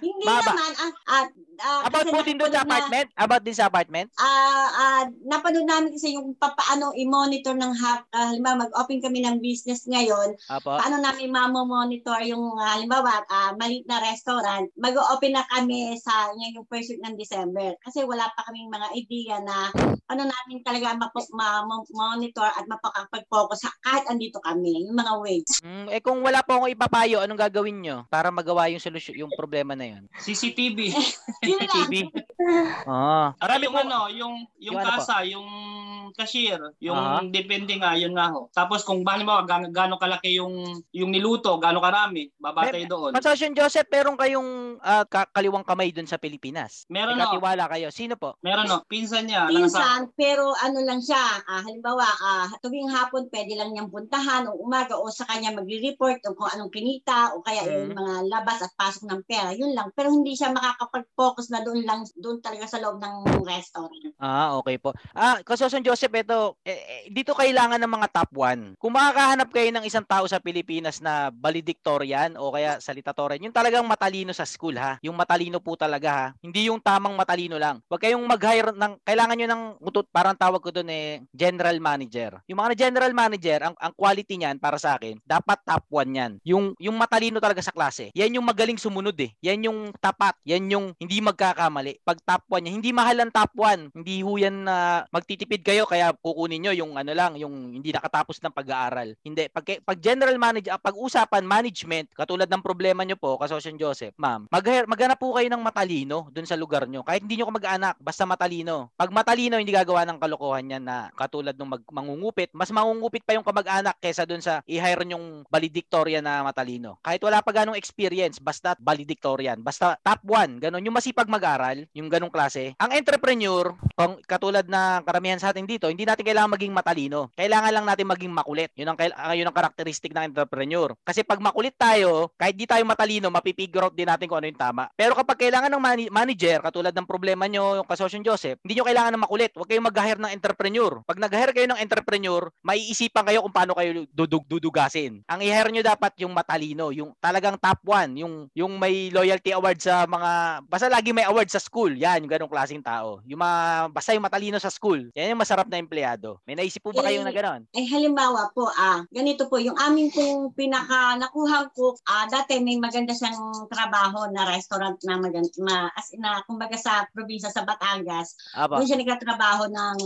Hindi Baba. naman, ah, ah, ah, About po din doon sa napanood na- apartment? About din sa apartment? Ah, ah, napanood namin kasi yung papaano i-monitor ng hap, ah, halimbawa mag-open kami ng business ngayon, Apo. paano namin mamo-monitor yung ah, halimbawa ah, maliit na restaurant, mag-open na kami sa ngayon yung first week ng December kasi wala pa kaming mga idea na ano namin talaga mapo- ma-monitor at mapakapag-focus sa kahit andito kami, yung mga ways. Mm, eh kung wala po akong ipapayo, anong gagawin nyo para magawa yung solusyon, yung problema na yun? CCTV. Yun lang. TV? Oo. Para Marami yung ano, yung yung Yung ano kasa, yung cashier, yung Aha. depende nga, yun nga ho. Tapos kung halimbawa gaano gaano kalaki yung yung niluto, gaano karami, babatay doon. Kasosyon Joseph, meron kayong ah, ka- kaliwang kamay dun sa Pilipinas. Meron May no. katiwala kayo. Sino po? Meron no, pinsan niya. Pinsan, pero ano lang siya, ah, halimbawa, ah, tuwing hapon pwede lang niyang puntahan o umaga o sa kanya magre-report o kung anong kinita o kaya yung Mhm. mga labas at pasok ng pera, yun lang. Pero hindi siya makakapag-focus na doon lang, doon talaga sa loob ng restaurant. Ah, okay po. Ah, Kasosyon Joseph, ito, eh, eh, dito kailangan ng mga top 1. Kung makakahanap kayo ng isang tao sa Pilipinas na valedictorian o kaya salitatorian, yung talagang matalino sa school ha. Yung matalino po talaga ha. Hindi yung tamang matalino lang. Huwag kayong mag-hire ng, kailangan nyo ng, parang tawag ko doon eh, general manager. Yung mga general manager, ang, ang quality niyan para sa akin, dapat top 1 yan. Yung, yung matalino talaga sa klase. Yan yung magaling sumunod eh. Yan yung tapat. Yan yung hindi magkakamali. Pag top 1 niya, hindi mahal ang top 1. Hindi ho yan na magtitipid kayo kaya kukunin nyo yung ano lang, yung hindi nakatapos ng pag-aaral. Hindi. Pag, pag general manager, ah, pag usapan management, katulad ng problema nyo po, kasosyon Joseph, ma'am, mag maghanap po kayo ng matalino dun sa lugar nyo. Kahit hindi ka mag-anak, basta matalino. Pag matalino, hindi gagawa ng kalokohan yan na katulad ng mag, mangungupit. Mas mangungupit pa yung kamag-anak kesa dun sa i-hire nyong valedictorian na matalino. Kahit wala pa ganong experience, basta valedictorian. Basta top 1, ganun. Yung masipag mag-aral, yung ganong klase. Ang entrepreneur, kung katulad na karamihan sa atin dito, hindi natin kailangan maging matalino. Kailangan lang natin maging makulit. Yun ang, ah, yun ang karakteristik ng entrepreneur. Kasi pag makulit tayo, kahit di tayo matalino, mapipigure out din natin kung ano yung tama. Pero kapag kailangan ng mani- manager, katulad ng problema nyo, yung kasosyon Joseph, hindi nyo kailangan ng makulit. Huwag kayong mag-hire ng entrepreneur. Pag nag-hire kayo ng entrepreneur, maiisipan kayo kung paano kayo dudug dudugasin. Ang i-hire nyo dapat yung matalino, yung talagang top 1, yung, yung may loyalty award sa mga, basta lagi may award sa school. Yan, yung ganong klaseng tao. Yung mga, basta yung matalino sa school. Yan yung masarap na empleyado. May naisip po ba Eh, kayong na ganon? Eh halimbawa po, ah, ganito po, yung amin pong pinaka nakuhang cook, ah, dati may maganda siyang trabaho na restaurant na maganda, ma, as in na, kumbaga sa probinsya sa Batangas, Aba. doon siya nagtatrabaho ng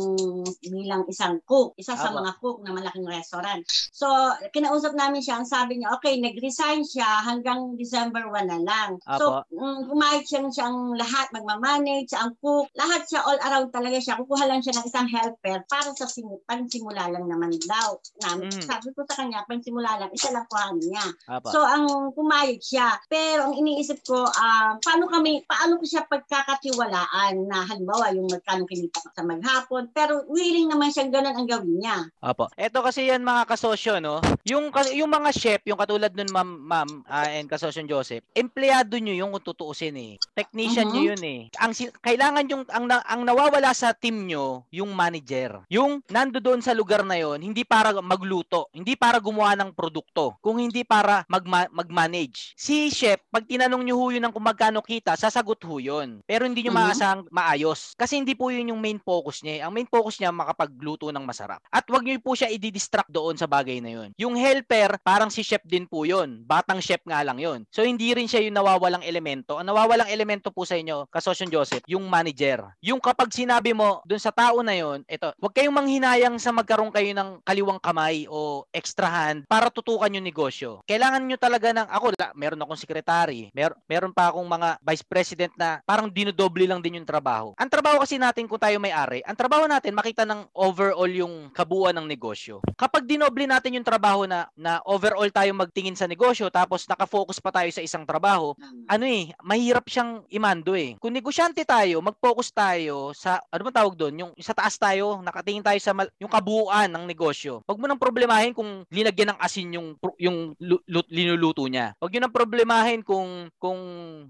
bilang isang cook, isa sa Aba. mga cook na malaking restaurant. So, kinausap namin siya, ang sabi niya, okay, nag-resign siya hanggang December 1 na lang. So, Apo. mm, pumayag siya siyang lahat, magmamanage, ang cook, lahat siya, all around talaga siya. Kukuha lang siya ng isang helper para sa simu- pangsimula lang naman daw. Namin. Mm. Sabi ko sa kanya, pangsimula lang, isa lang kuhaan niya. Aba. So, ang pumayag siya. Pero ang iniisip ko, ah, paano kami, paano ko siya pagkakatiwalaan na halimbawa yung magkano kinita sa maghapon, pero willing naman siyang ganun ang gawin niya. Apo. Ito kasi yan mga kasosyo, no? Yung, yung mga chef, yung katulad nun ma'am, ma'am ah, and kasosyo Joseph, empleyado nyo yung kung tutuusin eh. Technician nyo Mhm. yun eh. Ang kailangan yung, ang, na- ang nawawala sa team nyo, yung manager. Yung nando doon sa lugar na yon, hindi para magluto, hindi para gumawa ng produkto, kung hindi para magma- mag-manage. Si chef, pag tinanong nyo ho yun ng kung magkano kita, sasagot ho yun. Pero hindi nyo Mhm. maasahang maayos. Kasi hindi po yun yung main focus niya. eh. Ang main focus niya, makapagluto ng masarap. At wag nyo po siya i-distract doon sa bagay na yun. Yung helper, parang si chef din po yun. Batang chef nga lang yun. So, hindi rin siya yung nawawalang elemento. Ang nawawalang elemento po sa inyo, kasosyon Joseph, yung manager. Yung kapag sinabi mo doon sa tao na yun, ito, wag kayong manghinayang sa magkaroon kayo ng kaliwang kamay o extra hand para tutukan yung negosyo. Kailangan nyo talaga ng, ako, la, meron akong secretary, mer meron pa akong mga vice president na parang dinodoble lang din yung trabaho. Ang trabaho kasi natin kung tayo may-ari, ang trabaho natin makita ng overall yung kabuuan ng negosyo. Kapag dinoble natin yung trabaho na, na overall tayo magtingin sa negosyo tapos nakafocus pa tayo sa isang trabaho, ano eh, mahirap siyang imando eh. Kung negosyante tayo, mag-focus tayo sa, ano ba tawag doon? Yung sa taas tayo, nakatingin tayo sa mal- yung kabuuan ng negosyo. Huwag mo nang problemahin kung linagyan ng asin yung, yung lu- lu- linuluto niya. Huwag nyo nang problemahin kung, kung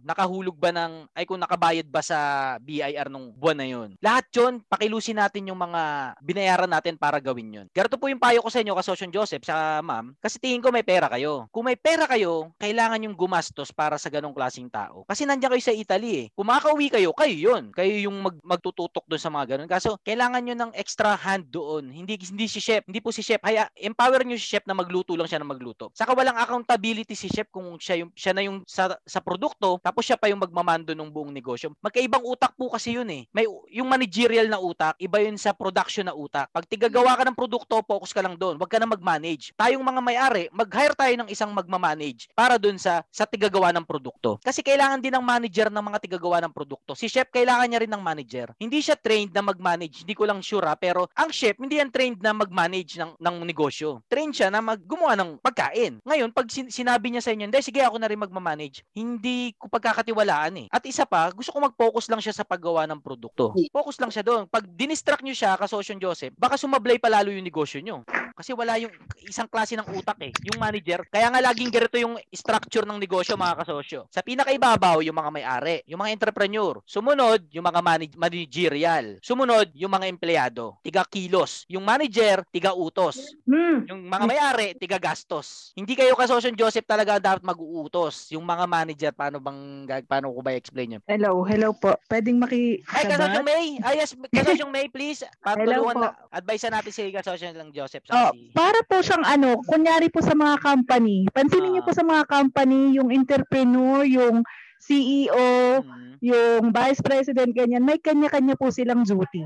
nakahulog ba ng, ay kung nakabayad ba sa BIR nung buwan na yun. Lahat yun, pakilusin natin yung mga binayaran natin para gawin yun. Ganito po yung payo ko sa inyo, kasosyon Joseph, sa ma'am, kasi tingin ko may pera kayo. Kung may pera kayo, kailangan yung gumastos para sa ganong klaseng tao. Kasi nandiyan kayo sa Italy eh. Kung makakauwi kayo, kayo yun. Kayo yung mag, magtututok doon sa mga ganun. Kaso, kailangan nyo ng extra hand doon. Hindi, hindi si chef, hindi po si chef. Haya, empower nyo si chef na magluto lang siya na magluto. Saka walang accountability si chef kung siya, yung, siya na yung sa, sa produkto, tapos siya pa yung magmamando ng buong negosyo. Magkaibang utak po kasi yun eh. May, yung managerial na utak, iba yun sa production na utak. Pag tigagawa ka ng produkto, focus ka lang doon. Huwag ka na mag-manage. Tayong mga may-ari, mag-hire tayo ng isang magmamanage para doon sa sa tigagawa ng produkto. Kasi kailangan din ng manager ng mga tigagawa ng produkto. Si chef kailangan niya rin ng manager. Hindi siya trained na mag-manage. Hindi ko lang sure ha, pero ang chef hindi yan trained na mag-manage ng ng negosyo. Trained siya na maggumawa ng pagkain. Ngayon, pag sin- sinabi niya sa inyo, "Hindi, sige ako na rin magma-manage." Hindi ko pagkakatiwalaan eh. At isa pa, gusto ko mag-focus lang siya sa paggawa ng produkto. Focus lang siya doon. Pag dinistract niyo siya, kasosyon Joseph, baka sumablay pa lalo yung negosyo niyo. Kasi wala yung isang klase ng utak eh. Yung manager, kaya nga laging ganito yung structure ng negosyo mga kasosyo. Sa pinakaibabaw, yung mga may-ari, yung mga entrepreneur. Sumunod, yung mga manage- managerial. Sumunod, yung mga empleyado. Tiga kilos. Yung manager, tiga utos. Hmm. Yung mga may-ari, tiga gastos. Hindi kayo kasosyo Joseph talaga dapat mag-uutos. Yung mga manager, paano bang, paano ko ba i-explain yun? Hello, hello po. Pwedeng maki... Ay, kasosyong May! Ay, yes, kasosyong May, please. Patulungan po. na, advise natin si kasosyong lang Joseph. Oh, si... para po siyang ano, kunyari po sa mga company. Pansinin niyo Ah. po sa mga company, yung entrepreneur, yung CEO, Mm, yung vice president, ganyan, may kanya-kanya po silang duty.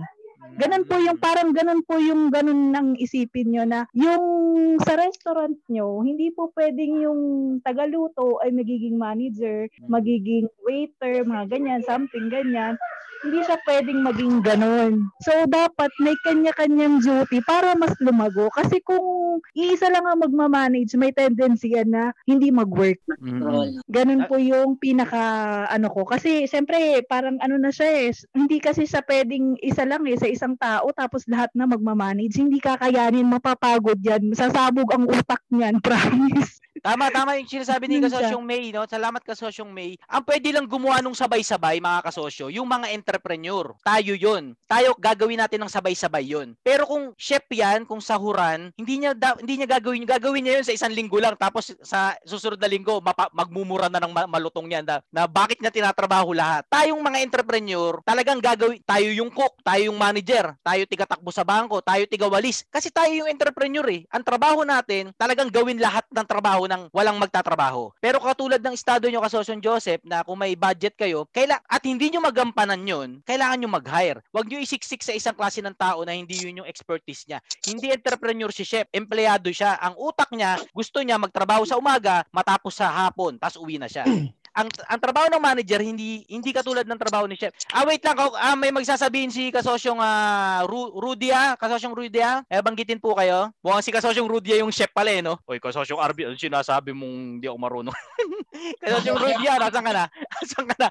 Ganun po yung parang ganun po yung ganun nang isipin nyo na yung sa restaurant nyo, hindi po pwedeng yung tagaluto ay magiging manager, magiging waiter, mga ganyan, something ganyan. Hindi siya pwedeng maging ganun. So, dapat may kanya-kanyang duty para mas lumago. Kasi kung iisa lang ang magmamanage, may tendency yan na hindi mag-work. Mm, Ganun po yung pinaka ano ko. Kasi siyempre parang ano na siya eh. Hindi kasi sa pwedeng isa lang eh sa isang tao tapos lahat na magmamanage. Hindi kakayanin, mapapagod yan. Sasabog ang utak niyan, promise. Tama, tama yung sinasabi ni. Kasosyong May, no? Salamat Kasosyong May. Ang pwede lang gumawa nung sabay-sabay, mga kasosyo, yung mga entrepreneur. Tayo yun. Tayo, gagawin natin ng sabay-sabay yun. Pero kung chef yan, kung sahuran, hindi niya, da- hindi niya gagawin, gagawin niya yun sa isang linggo lang. Tapos sa susunod na linggo, mapa- magmumura na ng ma- malutong niyan na, na bakit niya tinatrabaho lahat. Tayong mga entrepreneur, talagang gagawin, tayo yung cook, tayo yung manager, tayo tiga-takbo sa bangko, tayo tiga-walis. Kasi tayo yung entrepreneur eh. Ang trabaho natin, talagang gawin lahat ng trabaho ng walang magtatrabaho. Pero katulad ng estado nyo, Kasosyon Joseph, na kung may budget kayo, kaila at hindi nyo magampanan yun, kailangan nyo mag-hire. Huwag nyo isiksik sa isang klase ng tao na hindi yun yung expertise niya. Hindi entrepreneur si chef, empleyado siya. Ang utak niya, gusto niya magtrabaho sa umaga, matapos sa hapon, tapos uwi na siya. ang ang trabaho ng manager hindi hindi katulad ng trabaho ni chef. Ah wait lang, Kau- ah, may magsasabihin si kasosyong ah, Ru- Rudy ah, kasosyong Rudy ah. Eh banggitin po kayo. Mukhang si kasosyong Rudy yung chef pala eh, no? Oy, kasosyong RB, ano sinasabi mong hindi ako marunong? kasosyong Rudy ah, nasan ka na? Asan ka na?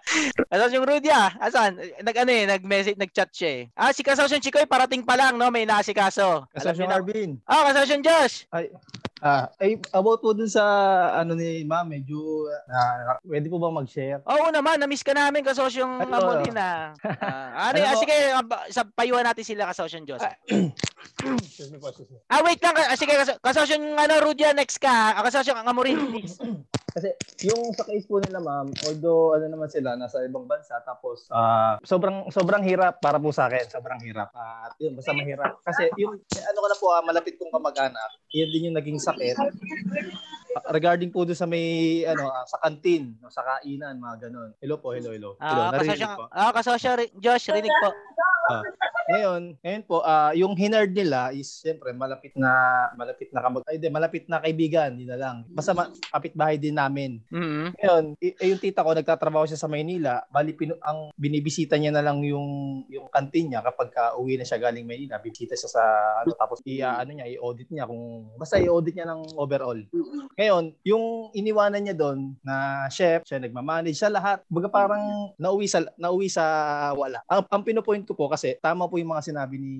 Kasosyong Rudy ah, asan? Nag ano eh, nag-message, nag-chat siya eh. Ah, si kasosyong Chikoy parating pa lang, no? May naasikaso. Alam Kasosyong Arvin. Ah, kasosyong Josh. Ay, Ah, ay, about po dun sa ano ni ma'am, medyo ah, pwede po bang mag-share? Oo naman, na-miss ka namin kasosyong Ano? Molina. Ah, ano, Ano ah, po? sige, ah, ba- sa payuhan natin sila kasosyong Diyos. Excuse me po, excuse me. Ah, wait lang. ah, Sige, kaso- kasosyong ano, Rudia, next ka. Ah, Kasosyong Amorin, please. Kasi yung sa case po nila ma'am, although ano naman sila nasa ibang bansa tapos ah, sobrang sobrang hirap para po sa akin, sobrang hirap. Ah, At yun, basta mahirap. Kasi yung ano ko na po, ah, malapit kong kamag-anak, yun din yung naging sakit. Ah, regarding po doon sa may ano ah, sa kantin, no, sa kainan, mga ganun. Hello po, hello, hello. hello Ah, narinig kasosyong, po. ah, kasosyong Ri- Josh, rinig po. Ngayon, ngayon po, ah, yung hinard nila is siyempre malapit na malapit na kamag ay, di, malapit na kaibigan, yun na lang. Basta ma- kapitbahay din namin. Mhm. Ngayon, i- eh, yung tita ko nagtatrabaho siya sa Maynila, bali pinu- ang binibisita niya na lang yung yung kantin niya kapag ka uwi na siya galing Maynila, bibisita siya sa ano tapos i ano niya, i-audit niya kung basta i-audit niya ng overall. Ngayon, yung iniwanan niya doon na chef, siya nagmamanage sa lahat. Baga parang nauwi sa nauwi sa wala. Ang, ang pinopoint ko po kasi tama po yung mga sinabi ni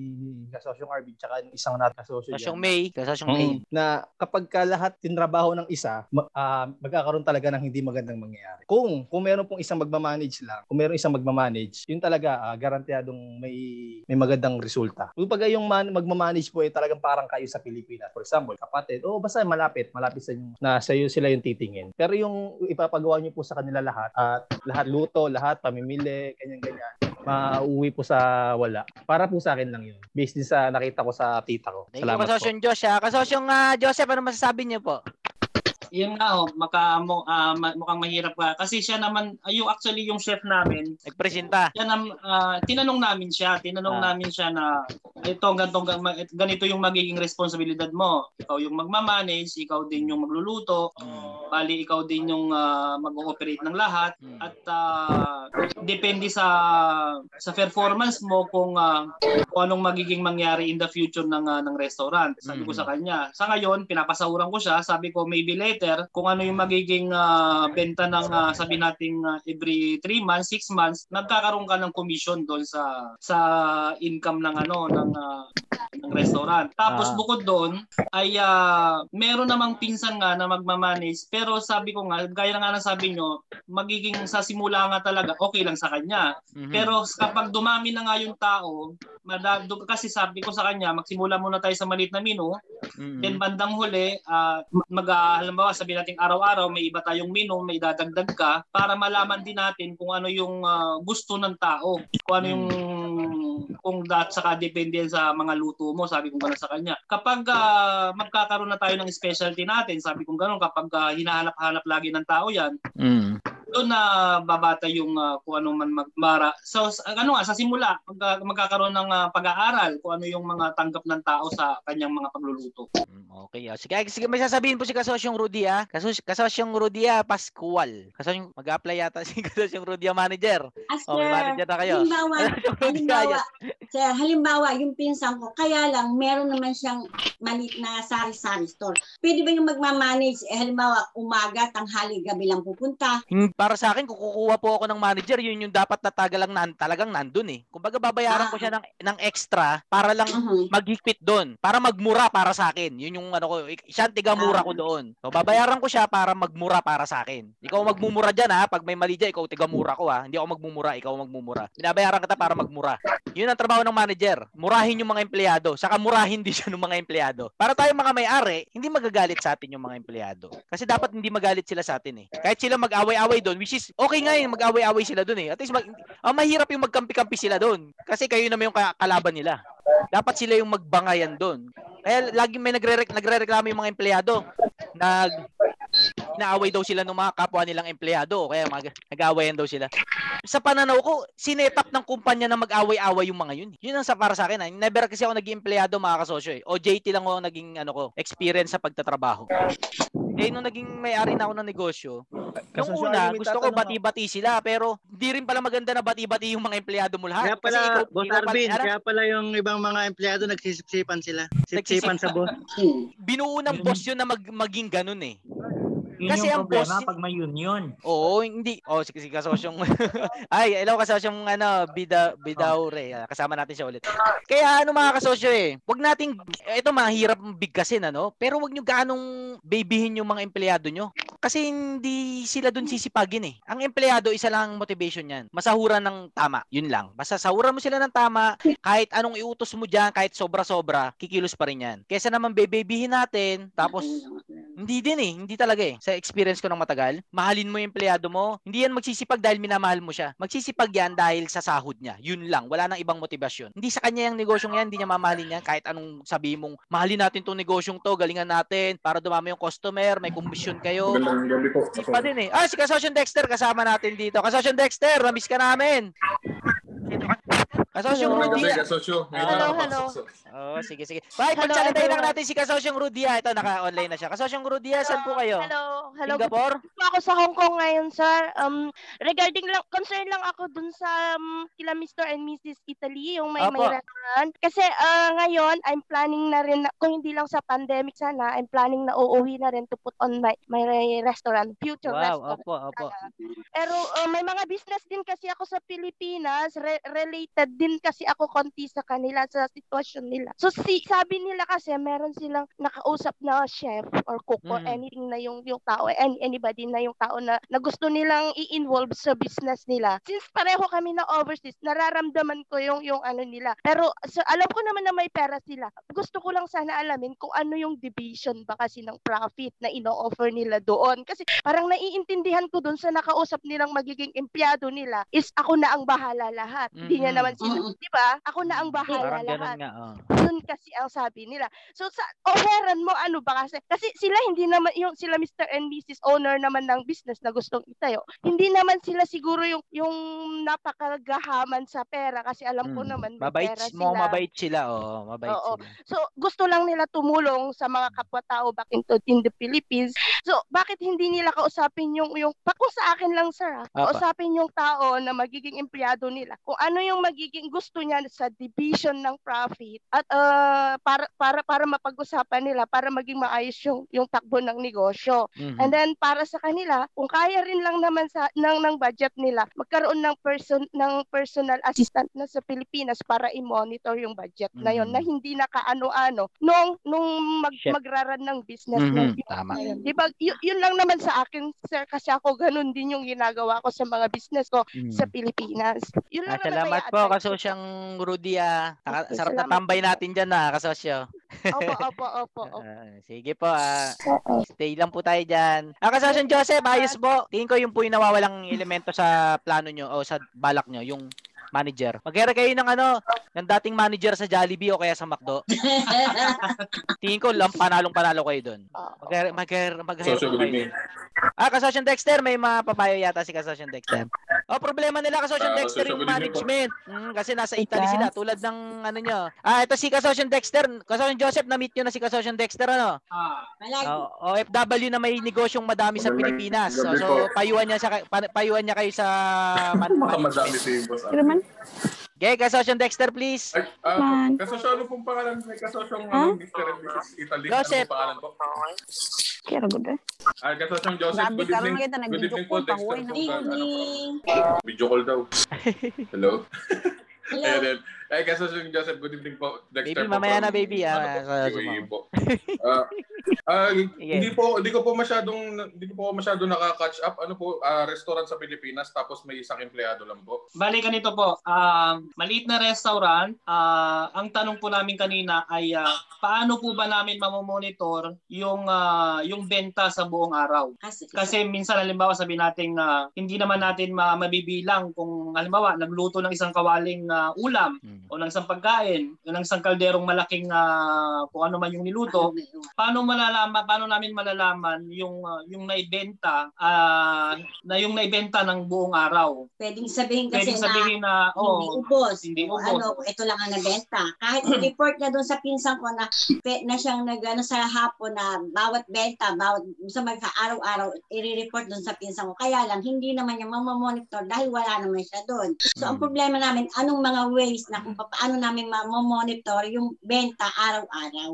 Kasosyong Arvin tsaka yung isang natin kasosyo Kasosyong. May, kasosyong May. Mm, na kapag ka lahat tinrabaho ng isa, ma- ah, magkakaroon talaga ng hindi magandang mangyayari. Kung kung meron pong isang magmamanage lang, kung meron isang magmamanage, yun talaga ah, garantiyadong may may magandang resulta. Kung pag yung man, magmamanage po ay talagang parang kayo sa Pilipinas. For example, kapatid, oh basta malapit, malapit sa inyo, na sa iyo sila yung titingin. Pero yung ipapagawa niyo po sa kanila lahat at lahat luto, lahat pamimili, ganyan-ganyan mauwi po sa wala. Para po sa akin lang yun. Based din sa nakita ko sa tita ko. Thank you, Salamat po. kasosyong Josh. Ah. Kasosyong ah, Joseph, ano masasabi niyo po? Yun nga oh, maka, mo, ma- mukhang mahirap ka. Kasi siya naman, ah, yung actually yung chef namin, Nagpresenta. yan ang, ah, tinanong namin siya, tinanong Ah. namin siya na ito, ganito, ganito yung magiging responsibilidad mo. Ikaw yung magmamanage, ikaw din yung magluluto, bali ikaw din yung ah, mag-ooperate ng lahat Hmm. at ah, depende sa sa performance mo kung ah, kung anong magiging mangyari in the future ng ah, ng restaurant. Sabi ko Mhm. sa kanya. Sa ngayon, pinapasahuran ko siya. Sabi ko maybe later kung ano yung magiging ah, benta ng ah, sabi nating ah, every 3 months, 6 months, nagkakaroon ka ng commission doon sa sa income ng ano ng ah, ng restaurant. Tapos Ah. bukod doon ay ah, meron namang pinsan nga na magmamanage pero sabi ko nga gaya na nga ng sabi nyo magiging sa simula nga talaga okay lang sa kanya Mhm. pero kapag dumami na nga yung tao madad kasi sabi ko sa kanya magsimula muna tayo sa maliit na menu Mhm. then bandang huli ah, mag ah, halimbawa sabi natin araw-araw may iba tayong menu may dadagdag ka para malaman din natin kung ano yung ah, gusto ng tao kung ano yung kung dat saka depende sa mga luto mo sabi ko gano'n sa kanya kapag ah, magkakaroon na tayo ng specialty natin sabi ko gano'n kapag ah, hinahanap-hanap lagi ng tao yan Mhm. Doon na babata yung ah, kung ano man magmara. So ano nga sa simula magka- magkakaroon ng ah, pag-aaral kung ano yung mga tanggap ng tao sa kanyang mga pagluluto. Mm, Okay. ah. Sige, sige, may sasabihin po si Kasosyong Rudy ah. Kasos Kasosyong Rudy ah, Pascual. Kasosyong mag-apply yata si Kasosyong Rudy ah, manager. As Oh, sir, manager na kayo. halimbawa, halimbawa, sir, halimbawa, yung pinsan ko, kaya lang, meron naman siyang maliit na sari-sari store. Pwede ba yung magmamanage, eh, halimbawa, umaga, tanghali, gabi lang pupunta? Hin- Para sa akin, kukuha po ako ng manager, yun yung dapat na tagalang nan, talagang nandun eh. Kumbaga babayaran ko siya ng, ng extra para lang Mhm. maghigpit doon. Para magmura para sa akin. Yun yung ano ko, ik- siya ang tigamura ko doon. So babayaran ko siya para magmura para sa akin. Ikaw magmumura dyan ha. Pag may mali dyan, ikaw tigamura ko ha. Hindi ako magmumura, ikaw magmumura. Binabayaran kita para magmura. Yun ang trabaho ng manager. Murahin yung mga empleyado. Saka murahin din siya ng mga empleyado. Para tayo mga may-ari, hindi magagalit sa atin yung mga empleyado. Kasi dapat hindi magalit sila sa atin eh. Kahit sila mag-away-away doon, which is okay nga yun, mag-away-away sila doon eh. At least mag, ang mahirap yung magkampi-kampi sila doon. Kasi kayo naman yung ka- kalaban nila. Dapat sila yung magbangayan doon. Kaya lagi may nagre nagrereklamo yung mga empleyado. Nag inaaway daw sila ng mga kapwa nilang empleyado kaya mag, nag-aawayan daw sila. Sa pananaw ko, sinetap ng kumpanya na mag-away-away yung mga yun. Yun ang sa para sa akin. Ha. Never kasi ako naging empleyado mga kasosyo eh. O JT lang ako naging ano ko, experience sa pagtatrabaho. Eh, nung naging may-ari na ako ng negosyo, nung una, gusto ko bati-bati sila, pero hindi rin pala maganda na bati-bati yung mga empleyado mo lahat. Kaya pala, Kasi ikaw- Boss ikaw Arvin, ano? kaya pala yung ibang mga empleyado nagsisipsipan sila. Sipsipan sa boss. binuo ng boss yun na mag, maging ganun eh. Yun Kasi yung ang problema pag may union. Oo, hindi. Oh, sige, sige, kasosyong. Ay, hello, kasosyong ano, Bida, Bidaure. Ah, Kasama natin siya ulit. Kaya ano mga kasosyo eh, wag nating, ito mahirap bigkasin ano, pero wag nyo ganong babyhin yung mga empleyado nyo. Kasi hindi sila dun sisipagin eh. Ang empleyado, isa lang ang motivation yan. Masahuran ng tama. Yun lang. Basta sahuran mo sila ng tama, kahit anong iutos mo dyan, kahit sobra-sobra, kikilos pa rin yan. Kesa naman bebebihin natin, tapos hindi din eh. Hindi talaga eh. Sa experience ko ng matagal, mahalin mo yung empleyado mo. Hindi yan magsisipag dahil minamahal mo siya. Magsisipag yan dahil sa sahod niya. Yun lang. Wala nang ibang motivasyon. Hindi sa kanya yung negosyong yan. Hindi niya mamahalin yan. Kahit anong sabi mong, mahalin natin tong negosyong to, galingan natin, para dumami yung customer, may komisyon kayo. Magandang gabi po. Hindi pa din eh. Ah, si Kasosyon Dexter, kasama natin dito. Kasosyon Dexter, namiss ka namin. Kasosyon Magandang Rudy. kasosyo. Ngayon Hello, hello. Oh, sige, sige. Bye, Hello, pagsalitain lang natin si Kasosyong Rudia. Ito, naka-online na siya. Kasosyong Rudia, saan po kayo? Hello, hello. Singapore? Dito ako sa Hong Kong ngayon, sir. Um, regarding lang, concern lang ako dun sa um, kila Mr. and Mrs. Italy, yung may, may Apo. restaurant. Kasi ah, ngayon, I'm planning na rin, na, kung hindi lang sa pandemic sana, I'm planning na uuwi na rin to put on my, my restaurant, future Wow, restaurant. opo, opo. Pero uh, may mga business din kasi ako sa Pilipinas, re- related din kasi ako konti sa kanila sa sitwasyon nila. So si sabi nila kasi meron silang nakausap na chef or cook or Mm. anything na yung yung tao any, anybody na yung tao na, na gusto nilang i-involve sa business nila. Since pareho kami na overseas, nararamdaman ko yung yung ano nila. Pero so, alam ko naman na may pera sila. Gusto ko lang sana alamin kung ano yung division ba kasi ng profit na ino-offer nila doon. Kasi parang naiintindihan ko doon sa nakausap nilang magiging empleyado nila is ako na ang bahala lahat. Hindi niya Mhm. naman sila, di ba? Ako na ang bahala Parang lahat. nga, oh. Yun kasi ang sabi nila. So sa offeran mo ano ba kasi kasi sila hindi naman yung sila Mr. and Mrs. owner naman ng business na gustong itayo. Hindi naman sila siguro yung yung napakagahaman sa pera kasi alam ko Mm. naman may Mabait, pera mo sila. mabait sila, oh. Mabait Oo. sila. So, gusto lang nila tumulong sa mga kapwa-tao back into in the Philippines. So, bakit hindi nila kausapin yung yung pa kung sa akin lang sir, ah, kausapin yung tao na magiging empleyado nila. Kung ano yung magiging gusto niya sa division ng profit at ah, para para para mapag-usapan nila para maging maayos yung yung takbo ng negosyo. Mhm. And then para sa kanila, kung kaya rin lang naman sa ng ng budget nila, magkaroon ng person ng personal assistant na sa Pilipinas para i-monitor yung budget na yon na hindi nakaano-ano nung nung mag, Chef. magraran ng business Mhm, ng tama. Di ba? Y- yun lang naman sa akin, sir, kasi ako ganun din yung ginagawa ko sa mga business ko Mm. sa Pilipinas. Yun Ah, lang naman salamat po, advice ko. kasosyang Rudy, ah. Sarap na tambay natin dyan, ah, kasosyo. Opo, opo, opo. opo. Ah, sige po, ah. Stay lang po tayo dyan. Ah, kasosyang Joseph, ayos po. Tingin ko yung po yung nawawalang elemento sa plano nyo o sa balak nyo, yung manager. Mag-hire kayo ng ano, ng dating manager sa Jollibee o kaya sa McDo. Tingin ko lang panalong panalo kayo doon. Good kayo. evening. Ah, Kasosyon Dexter, may mapapayo yata si Kasosyon Dexter. Oh, problema nila Kasosyon Ah, Dexter yung management. Mm, kasi nasa Italy sila tulad ng ano nyo. Ah, ito si Kasosyon Dexter. Kasosyon Joseph, na-meet nyo na si Kasosyon Dexter ano? Ah, Oh, OFW na may negosyong madami sa Pilipinas. So, so payuhan niya siya pa- payuhan niya kayo sa man- management. si boss. Okay, Kasosyon Dexter please. Ah, Man. kasosyo, ano pong pangalan? May kasosyong ano, Mr. and Mrs. Italy. Joseph. Ano pong pangalan po? Kira good eh. Ah, kasosyong Joseph, Grabe, good evening. kita Good evening po, Dexter. na. From, ano, Evening. Video call daw. Hello? Hello. Ayan, Ay, kasosyong Joseph, good evening po. Dexter Baby, po mamaya na baby. Ah, ano po, sa UAE Zoom. po. Ah, ah, hindi po hindi ko po masyadong hindi ko po masyado naka-catch up. Ano po, ah, restaurant sa Pilipinas tapos may isang empleyado lang po. Bali ganito po, um, maliit na restaurant, ah, ang tanong po namin kanina ay ah, paano po ba namin mamomonitor yung ah, yung benta sa buong araw? Kasi minsan halimbawa sabi natin ah, hindi naman natin ma- mabibilang kung halimbawa nagluto ng isang kawaling ah, ulam o ng isang pagkain, o ng isang kalderong malaking ah, kung ano man yung niluto, paano malalaman paano namin malalaman yung ah, yung naibenta ah, na yung naibenta ng buong araw? Pwedeng sabihin kasi Pwedeng sabihin na, hindi oh, ubos. hindi O ubos. Ano, ito lang ang nabenta. Kahit report na doon sa pinsan ko na pe, na siyang nag ano, sa hapon na bawat benta, bawat sa mga araw-araw i-report doon sa pinsan ko. Kaya lang hindi naman niya mamamonitor dahil wala naman siya doon. So ang Mm. problema namin anong mga ways na kung paano namin ma-monitor yung benta araw-araw.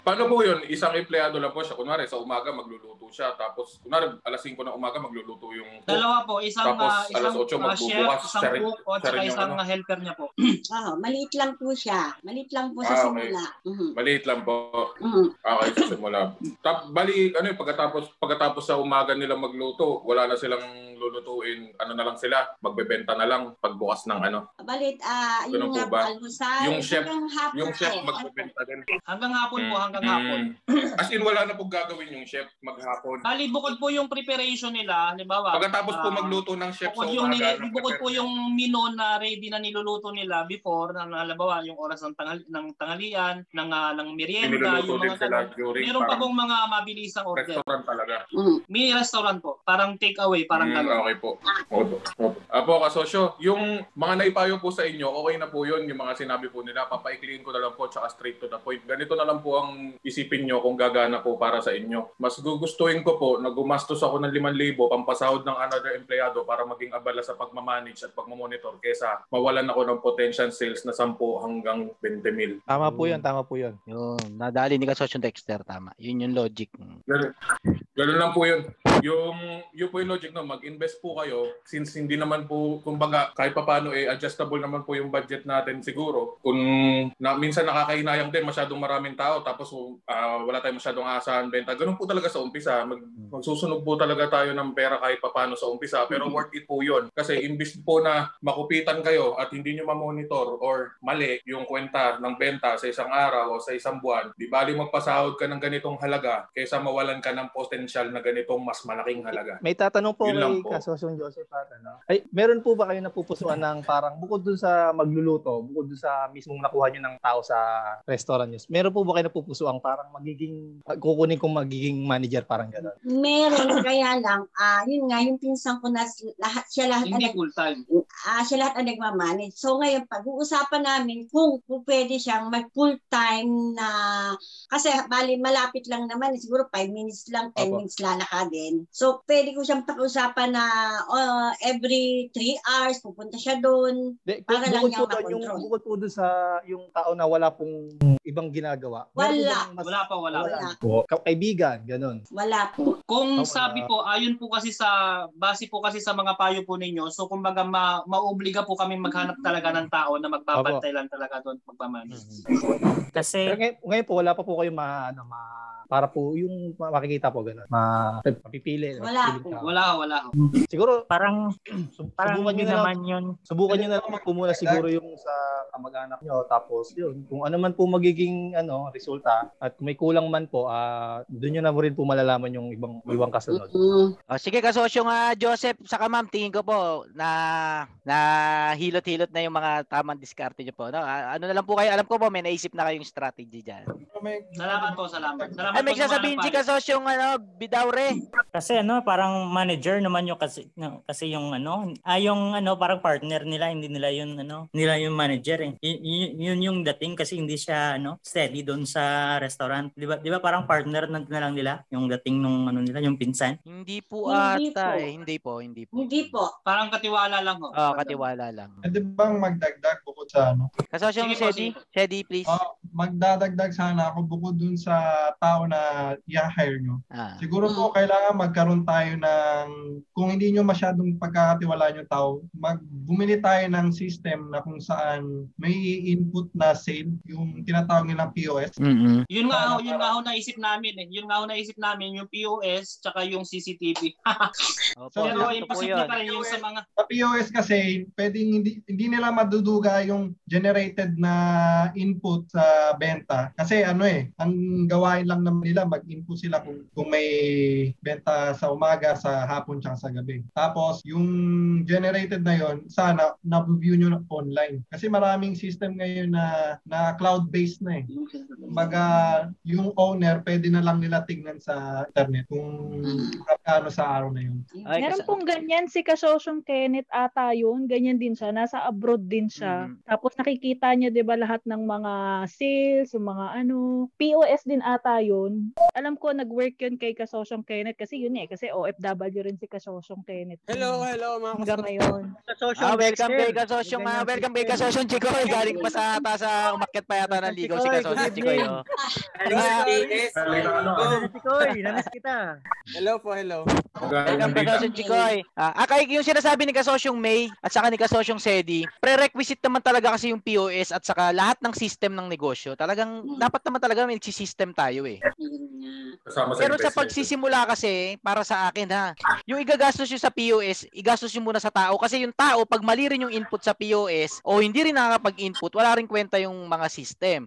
Paano po yun? Isang empleyado lang po siya. Kunwari, sa umaga magluluto siya. Tapos, kunwari, alas 5 ng umaga magluluto yung cook. Dalawa po, isang Tapos, ah, alas isang 8 ah, chef, magbubukas. isang siya rin- cook, at siya saka isang ano. helper niya po. Oo, maliit lang po siya. Maliit lang po sa Ah, okay. simula. Mhm. Maliit lang po. Mhm. Okay, sa simula. Tap, bali, ano yung pagkatapos, pagkatapos sa umaga nila magluto, wala na silang lulutuin, ano na lang sila, magbebenta na lang pagbukas ng ano. Balit, ah, Ganun yung nga po, ba? almusal. Yung chef, hanggang hapon yung chef po. magbebenta din. Hanggang hapon po, hanggang hapon. Mm. As in, wala na po gagawin yung chef maghapon. Bali, bukod po yung preparation nila, halimbawa. Pagkatapos po ah, magluto ng chef sa Bukod yung umaga, bukod po yung menu na ready na niluluto nila before na halimbawa yung oras ng tanghal ng tanghalian, ng ah, ng merienda, Niluluto yung mga sila ganun. during Meron pa parang pong mga mabilisang order. restaurant talaga. Mini restaurant po, parang take away, parang Mm, okay po. Opo. Opo. Apo, kasosyo, yung mga naipayo po sa inyo, okay na po yun, yung mga sinabi po nila, papaikliin ko na lang po, tsaka straight to the point. Ganito na lang po ang isipin nyo kung gagana po para sa inyo. Mas gugustuhin ko po na gumastos ako ng 5,000 pampasahod ng another empleyado para maging abala sa pagmamanage at pagmamonitor kesa mawalan ako ng potential sales na 10 hanggang 20 mil. Tama po yun, tama po yun. Yun, nadali ni Kasosyo Dexter, tama. Yun yung logic. Ganun, ganun lang po yun. Yung, yun po yung logic no, mag-invest po kayo since hindi naman po, kumbaga, kahit papano eh, adjustable naman po yung budget natin siguro. Kung na, minsan nakakahinayang din, masyadong maraming tao, tapos ah, wala tayong masyadong asahan benta. Ganun po talaga sa umpisa. Mag, magsusunog po talaga tayo ng pera kahit papano sa umpisa. Pero worth it po yun. Kasi imbis po na makupitan kayo at hindi nyo ma-monitor or mali yung kwenta ng benta sa isang araw o sa isang buwan, di bali magpasahod ka ng ganitong halaga kaysa mawalan ka ng potential na ganitong mas malaking halaga. May tatanong po Yun kay po. Kasosyong Joseph at ano. Ay, meron po ba kayo napupusuan ng parang bukod dun sa magluluto, bukod dun sa mismong nakuha nyo ng tao sa restaurant nyo, meron po ba kayo napupusuan parang magiging, kukunin kong magiging manager parang gano'n? Meron, kaya lang, ah yun nga, yung pinsan ko na lahat, siya lahat Hindi ang, full time. ah siya lahat ang nagmamanage. So ngayon, pag-uusapan namin kung, kung pwede siyang mag full time na, kasi bali malapit lang naman, siguro 5 minutes lang, 10 Opo. Minutes lalakadin. So pwede ko siyang pag-usapan na oh, every 3 hours, pupunta siya doon. Di, Para lang niya doon, yung, makontrol. bukod po doon sa yung tao na wala pong ibang ginagawa. Wala. mas- Wala pa, wala. Wala. po, ka- kaibigan, gano'n. Wala po. Kung wala. sabi po, ayon po kasi sa, base po kasi sa mga payo po ninyo, so kumbaga ma, maobliga po kami maghanap talaga ng tao na magbabantay lang talaga doon magpamanage. Kasi Pero ngayon, ngayon po, wala pa po kayo ma, ano, ma, para po yung ma- makikita po gano'n. Ma, mapipili. Wala po. Wala, wala. Siguro, parang parang subukan nyo hindi na naman yun. Subukan nyo na lang muna siguro yung sa kamag-anak nyo. Tapos yun, kung ano man po magiging ano resulta at kung may kulang man po, ah doon nyo na rin po malalaman yung ibang ibang kasunod. O, sige kasosyo nga Joseph, saka ma'am, tingin ko po na na hilot-hilot na yung mga tamang diskarte nyo po. No? Ah, Ano na lang po kayo, alam ko po may naisip na kayong strategy dyan. Salamat po, salamat. Salamat Ay, may sasabihin si nagpayo. kasosyo ano, Bidaure. Kasi ano, parang manager naman yung kasi no, kasi yung ano, ah yung ano parang partner nila, hindi nila yun ano, nila yung manager eh. Y- y- yun yung dating kasi hindi siya ano, steady doon sa restaurant. 'Di ba? 'Di ba parang partner na, na lang nila yung dating nung ano nila, yung pinsan. Hindi po Hindi ata po. eh, hindi po, hindi po. Hindi po. Parang katiwala lang ho. Oh, katiwala lang. Pwede bang magdagdag bukod sa ano? Kasosyo Sige po, Shedi, sige po. Shedi please. Oh, magdadagdag sana ako bukod dun sa tao na i-hire nyo. Ah. Siguro po kailangan magkaroon tayo ng kung hindi nyo masyadong pagkakatiwalaan yung tao, mag bumili tayo ng system na kung saan may input na sale, yung tinatawag nilang POS. Mm-mm. Yun nga ho, yun nga ho naisip namin eh. Yun nga ho naisip namin yung POS tsaka yung CCTV. Opo, Pero po imposible yun. pa rin yung sa mga Sa POS kasi, pwedeng hindi, hindi nila maduduga yung generated na input sa benta. Kasi ano eh, ang gawain lang naman nila, mag-input sila kung, kung may benta sa umaga, sa hapon, tsaka sa gabi. Tapos, yung generated na yon sana na-view nyo na online. Kasi maraming system ngayon na, na cloud-based na eh. Kumbaga, yung owner, pwede na lang nila tignan sa internet kung ano sa araw na yun. Ay, Meron kasi- pong ganyan si Kasosyong Kenneth ata yun. Ganyan din siya. Nasa abroad din siya. Mm. Tapos nakikita niya 'di ba lahat ng mga sales mga ano, POS din ata yun. Alam ko, nag-work yun kay Kasosyong Kenneth kasi yun eh, kasi OFW rin si Kasosyong Kenneth. Hello, hello mga Hanggang ngayon. Ah, welcome kay Kasosyong, ah, welcome kay Kasosyong Chikoy. Galing pa sa tasa, umakyat pa yata ng ligaw si Kasosyong Chikoy. Oh. Chikoy, nanas kita. Hello po, hello. Welcome Kasosyong Chikoy. Ah, ah, kay yung sinasabi ni Kasosyong May at saka ni Kasosyong Sedi, prerequisite naman talaga kasi yung POS at saka lahat ng system ng negosyo. Talagang dapat naman talaga may system tayo eh. Kasama sa Pero sa pagsisimula kasi, para sa akin ha, yung igagastos nyo sa POS, igastos nyo muna sa tao. Kasi yung tao, pag mali rin yung input sa POS, o hindi rin nakakapag-input, wala rin kwenta yung mga system.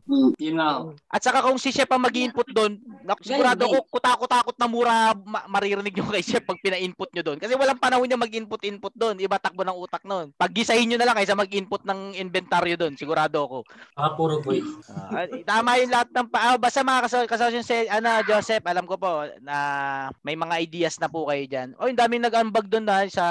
Na. At saka kung si Chef ang mag-input doon, sigurado ko kutakot-takot na mura ma- maririnig nyo kay Chef pag pina-input nyo doon. Kasi walang panahon niya mag-input-input doon. Iba takbo ng utak noon. Pag gisahin nyo na lang kaysa mag-input ng inventaryo doon, sigurado ako. Ah, puro boy. Ah, tama yung lahat ng pa, ah, basta mga kasal kasal si ano Joseph, alam ko po na may mga ideas na po kayo diyan. Oh, yung daming nag-ambag doon na sa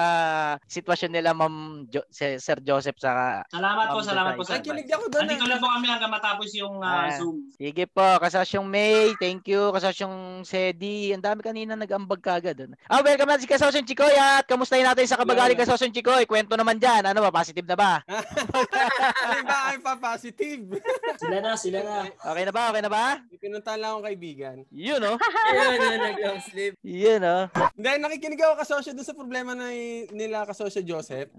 sitwasyon nila Ma'am jo- si Sir Joseph sa Salamat po, salamat po sa Nakikinig ako doon. Andito lang po kami hanggang matapos yung Ah, Zoom. Sige po, kasasyong May, thank you. Kasasyong Sedi, ang dami kanina nag-ambag kagad. Ano. Ah, welcome na si Kasasyong Chikoy at kamustahin natin sa kabagali Kasasyong Chikoy. Kwento naman dyan. Ano ba, positive na ba? Alin ba ay pa-positive? Sila na, sila na. Okay na ba? Okay na ba? Pinuntahan lang akong kaibigan. Yun, oh. Yun, yun, nag-long sleep. Yun, oh. Hindi, nakikinig ako kasosyo doon sa problema na nila kasosyo Joseph.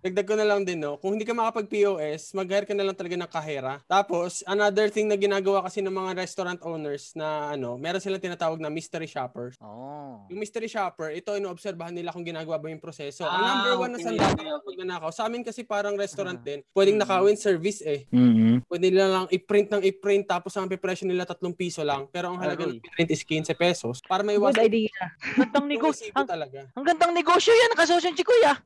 Dagdag ko na lang din, no? Kung hindi ka makapag-POS, mag-hire ka na lang talaga ng kahera. Tapos, another thing na ginagawa kasi ng mga restaurant owners na ano, meron silang tinatawag na mystery shoppers. Oh. Yung mystery shopper, ito inoobserbahan nila kung ginagawa ba yung proseso. Ang Ah, number one na sandata okay, kapag nanakaw. Sa amin kasi parang restaurant din, pwedeng nakawin service eh. Mm-hmm. Pwede nila lang i-print ng i-print tapos ang presyo nila 3 piso lang. Pero ang halaga ng print is 15 pesos. Para may Good idea. Gandang negosyo. Ang, talaga. Ang gandang negosyo yan, Kasasyong Chikoy, ah.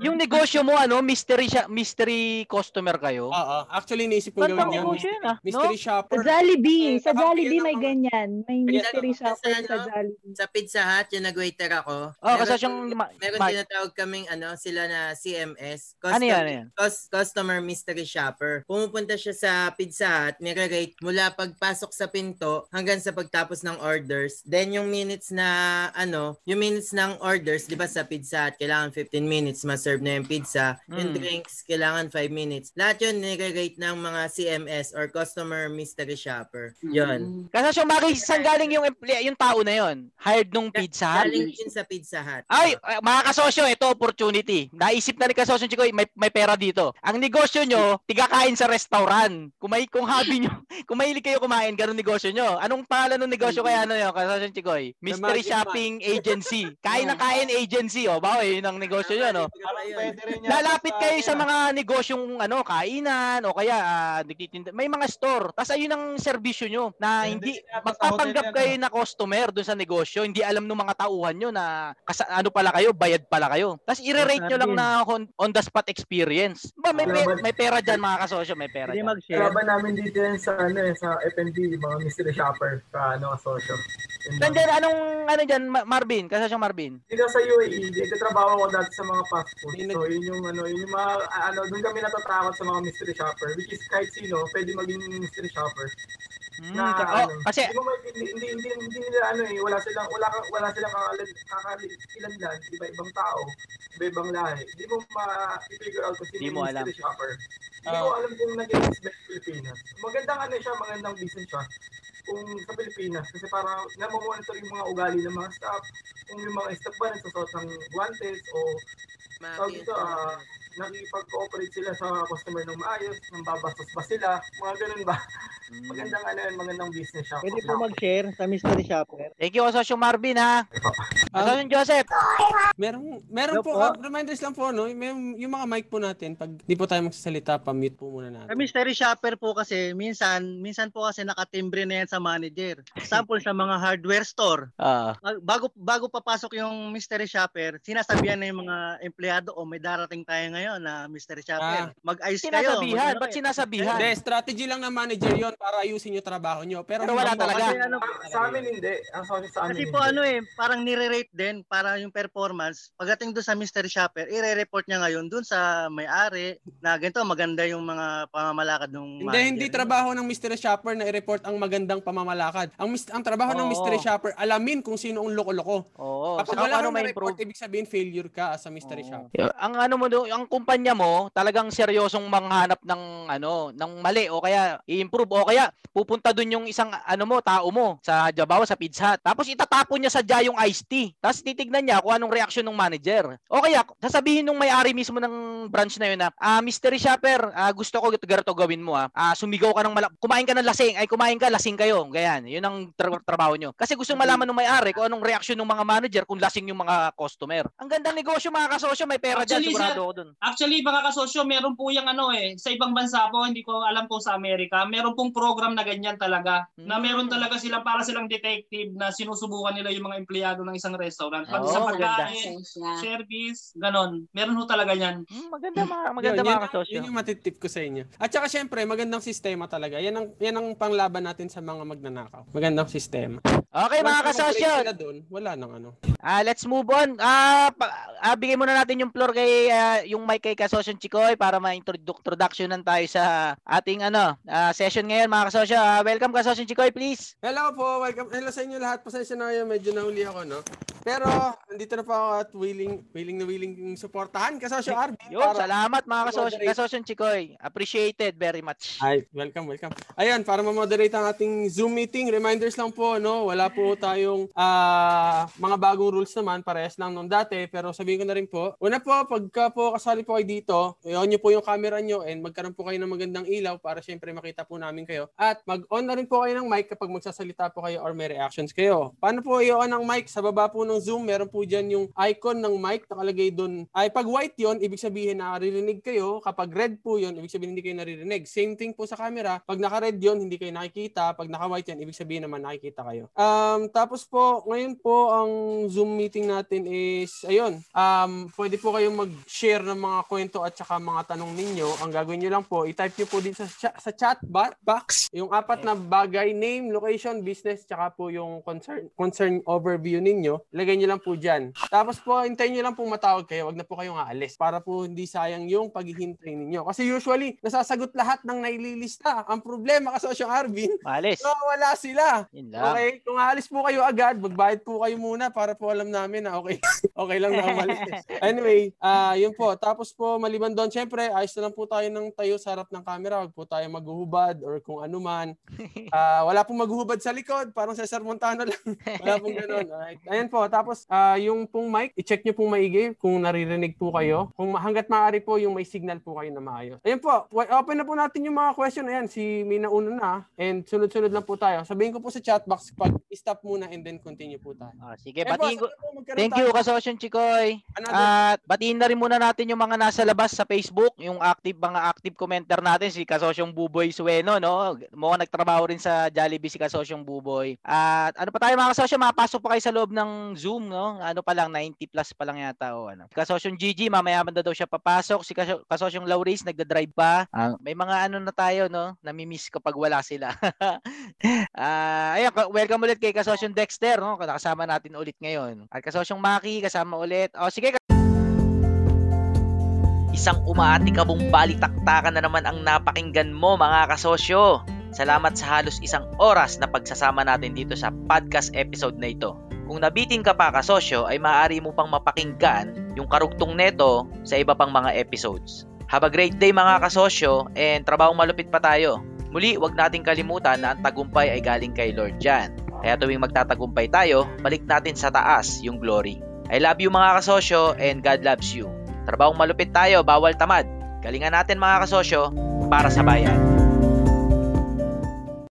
yung negosyo mo, ano, mystery siya, mystery customer kayo. Oo. Actually, naisip ko Gandang gawin yan. negosyo yan, ah. Mystery no? shopper. Sa Jollibee, sa Jollibee yan may ganyan. May mystery shopper sa ano, Jollibee. Sa Pizza Hut, yung nag-waiter ako. Oh, meron- kasi yung ma- Meron tinatawag kaming ano, sila na CMS. Ano yan, ano yan? cus- customer Mystery Shopper. Pumupunta siya sa Pizza Hut, nire-rate mula pagpasok sa pinto hanggang sa pagtapos ng orders. Then yung minutes na ano, yung minutes ng orders, 'di ba sa Pizza Hut, kailangan 15 minutes ma-serve na yung pizza. Yung Mm. drinks, kailangan 5 minutes. Lahat yun nire-rate ng mga CMS or Customer Mystery Shopper. Yun. Kasasyong Maki, saan galing yung, emple- yung tao na yon? Hired nung pizza Hut? Galing yun sa Pizza Hut. Ay, eh, mga kasosyo, ito opportunity. Naisip na ni kasosyo Chikoy, may, may pera dito. Ang negosyo nyo, tigakain sa restaurant. Kung may kung hobby nyo, kung mahilig kayo kumain, ganun negosyo nyo. Anong pangalan ng negosyo kaya ano yun, kasosyo Chikoy? Mystery Shopping Agency. Kain na kain agency, oh. Bawa yun ang negosyo rin yan. Lalapit kayo sa mga negosyong ano, kainan o kaya ah, nagtitinda. May mga store. Tapos ayun ang serbisyo nyo na hindi magpapanggap kayo na customer doon sa negosyo. Hindi alam ng mga tauhan nyo na kasa, ano pala kayo, bayad pala kayo. Tapos i-rate nyo lang na on, on the spot experience. Ba, may, pe- may pera dyan mga kasosyo, may pera dyan. Laban namin dito yan sa ano eh, sa FNB, mga mystery shopper, sa ano, asosyo. Yun lang. Nandiyan, anong, ano dyan, Ma- Marvin? Kasosyong Marvin? Dito sa UAE, nagtatrabaho ko dati sa mga fast food. So, yun yung ano, yun yung mga, ano, doon kami natatakot sa mga mystery shopper. Which is kahit sino, pwede maging mystery shopper. Mm, ka- oh, kasi- hindi, mo hindi, hindi, hindi, hindi nila ano eh, wala silang, wala, ka- wala silang kakalilan, iba-ibang tao, iba-ibang lahi. Hindi mo ma-figure out kung sino Hindi mo yung alam. mystery shopper. Hindi Oo. ko alam kung nag-expect sa Pilipinas. Magandang ano siya, magandang business siya kung sa Pilipinas kasi para namomonitor yung mga ugali ng mga staff kung yung mga staff ba nagsusot ng guantes o tawag dito, ah, nakipag-cooperate sila sa customer ng maayos, nang babastos ba sila, mga ganun ba? Magandang ano yun, magandang business siya. Pwede po mag-share sa mystery shopper. Thank you, kasosyong Marvin, ha? Kasosyong Joseph. Meron, meron po, po. ah, reminders lang po, no? May, yung mga mic po natin, pag di po tayo magsasalita, pa-mute po muna natin. Sa mystery shopper po kasi, minsan, minsan po kasi nakatimbre na yan sa manager. Example sa mga hardware store. Ah. Bag- Bago bago papasok yung mystery shopper, sinasabihan na yung mga empleyado o may darating tayo ngayon na mystery shopper. Ah. Mag-ayos kayo. Sinasabihan? Ba't sinasabihan? Hindi, strategy lang ng manager yon para ayusin yung trabaho nyo. Pero, Pero wala talaga. kasi ano, sa amin hindi. Ang sorry sa amin Kasi hindi. po ano eh, parang nire-rate din para yung performance. Pagdating doon sa mystery shopper, ire-report niya ngayon doon sa may-ari na ganito maganda yung mga pamamalakad ng Hindi, hindi trabaho ng mystery shopper na i-report ang magandang pamamalakad. Ang mis- ang trabaho ng Oo. mystery shopper, alamin kung sino ang loko-loko. Oo. Kapag saka wala ma-improve. report, ibig sabihin failure ka as a mystery shopper. Ang ano mo do, ang kumpanya mo talagang seryosong manghanap ng ano, ng mali o kaya i-improve o kaya pupunta dun yung isang ano mo, tao mo sa Jabawa sa Pizza Hut. Tapos itatapon niya sa yung iced tea. Tapos titignan niya kung anong reaksyon ng manager. O kaya sasabihin nung may-ari mismo ng branch na yun na, ah, mystery shopper, ah, gusto ko ganito, gawin mo ah. Ah, sumigaw ka ng mala- kumain ka ng lasing, ay kumain ka, lasing kayo. Ganyan. Yun ang tra- trabaho nyo. Kasi gusto malaman ng may-ari kung anong reaksyon ng mga manager kung lasing yung mga customer. Ang gandang negosyo mga kasosyo, may pera dyan, Actually, sigurado sir, ako dun. Actually, mga kasosyo, meron po yung ano eh, sa ibang bansa po, hindi ko alam po sa Amerika, meron pong program na ganyan talaga. Na meron Hmm. talaga sila para silang detective na sinusubukan nila yung mga empleyado ng isang restaurant. Pati Oo, sa maganda. pagkain, service, ganon. Meron ho talaga yan. maganda mga maganda Yun, mga yun, kasosyo. Yun yung matitip ko sa inyo. At saka syempre, magandang sistema talaga. Yan ang, yan ang panglaban natin sa mga magnanakaw. Magandang sistema. Okay mga na kasosyo. dun, wala nang ano. Ah, let's move on. Ah, pa, ah, bigay muna natin yung floor kay ah, yung mic kay Kasosyo Chikoy para ma-introductionan tayo sa ating ano, ah, session ngayon mga kasosyo. Ah, welcome Kasosyo Chikoy, please. Hello po, welcome. Hello sa inyo lahat. Pasensya na kayo, medyo nahuli ako, no? Pero, nandito na pa ako at willing, willing na willing yung suportahan. Kasosyo Arvin. Yun, salamat mga kasosyo, kasosyo Chikoy. Appreciated very much. Ay, welcome, welcome. Ayan, para ma-moderate ang ating Zoom meeting, reminders lang po, no? Wala po tayong ah, mga bagong rules naman, parehas lang nung dati, pero sabihin ko na rin po. Una po, pagka po kasali po kayo dito, i-on nyo po yung camera nyo and magkaroon po kayo ng magandang ilaw para syempre makita po namin kayo. At mag-on na rin po kayo ng mic kapag magsasalita po kayo or may reactions kayo. Paano po i-on ang mic? Sa baba po ng Zoom, meron po dyan yung icon ng mic, nakalagay doon. Ay, pag white yon ibig sabihin naririnig kayo. Kapag red po yon ibig sabihin hindi kayo naririnig. Same thing po sa camera. Pag naka-red yon hindi kayo nakikita. Pag naka-white yan, ibig sabihin naman nakikita kayo. Um, tapos po, ngayon po, ang Zoom meeting natin is, ayun, um, pwede po kayong mag-share ng mga kwento at saka mga tanong ninyo. Ang gagawin nyo lang po, i-type nyo po dito sa, cha- sa chat ba- box yung apat na bagay, name, location, business, tsaka po yung concern, concern overview ninyo. Lagay nyo lang po dyan. Tapos po, hintayin nyo lang po matawag kayo. Wag na po kayong aalis para po hindi sayang yung paghihintay ninyo. Kasi usually, nasasagot lahat ng naililista. Ang problema, kasosyo Arvin, Maalis. wala sila. Okay, kung aalis po kayo agad, magbayad po kayo muna para po alam namin na okay, okay lang na umalis. anyway, ah yun po. Tapos po, maliban doon, syempre, ayos na lang po tayo ng tayo sa harap ng camera. Huwag po tayo maghuhubad or kung ano man. Ah, wala pong maghuhubad sa likod. Parang Cesar Montano lang. wala pong ganun. Alright. Ayan po. Tapos, ah yung pong mic, i-check nyo pong maigi kung naririnig po kayo. Kung ma- hanggat maaari po, yung may signal po kayo na maayos. Ayan po. Open na po natin yung mga question. Ayan, si Mina una na. And sunod-sunod lang po tayo. Sabihin ko po sa chat box pag stop muna and then continue po tayo. Ah, sige, Ayan batiin ko. po Thank tayo you, ng- Kasosyo Chikoy. At batiin na rin muna natin yung mga nasa labas sa Facebook, yung active mga active commenter natin si Kasosyong Buboy Sueno, no? Mukhang nagtrabaho rin sa Jollibee si Kasosyong Buboy. At ano pa tayo mga kasosyo, mapasok pa kayo sa loob ng Zoom, no? Ano pa lang 90 plus pa lang yata o ano. Si Kasosyong Gigi, mamaya man na daw siya papasok. Si Kasyo- Kasosyong Lauris nagda-drive pa. Ah, may mga ano na tayo, no? Namimiss kapag wala sila. Ah, ayun, ka- welcome ulit kay Kasosyong Dexter, no? Kasama natin ulit ngayon. At Kasosyong Maki, kasama ulit. O sige, Isang umaatikabong balitaktakan na naman ang napakinggan mo mga kasosyo. Salamat sa halos isang oras na pagsasama natin dito sa podcast episode na ito. Kung nabitin ka pa kasosyo ay maaari mo pang mapakinggan yung karugtong neto sa iba pang mga episodes. Have a great day mga kasosyo and trabahong malupit pa tayo. Muli, wag nating kalimutan na ang tagumpay ay galing kay Lord Jan. Kaya tuwing magtatagumpay tayo, balik natin sa taas yung glory. I love you mga kasosyo and God loves you. Trabahong malupit tayo, bawal tamad. Galingan natin mga kasosyo para sa bayan.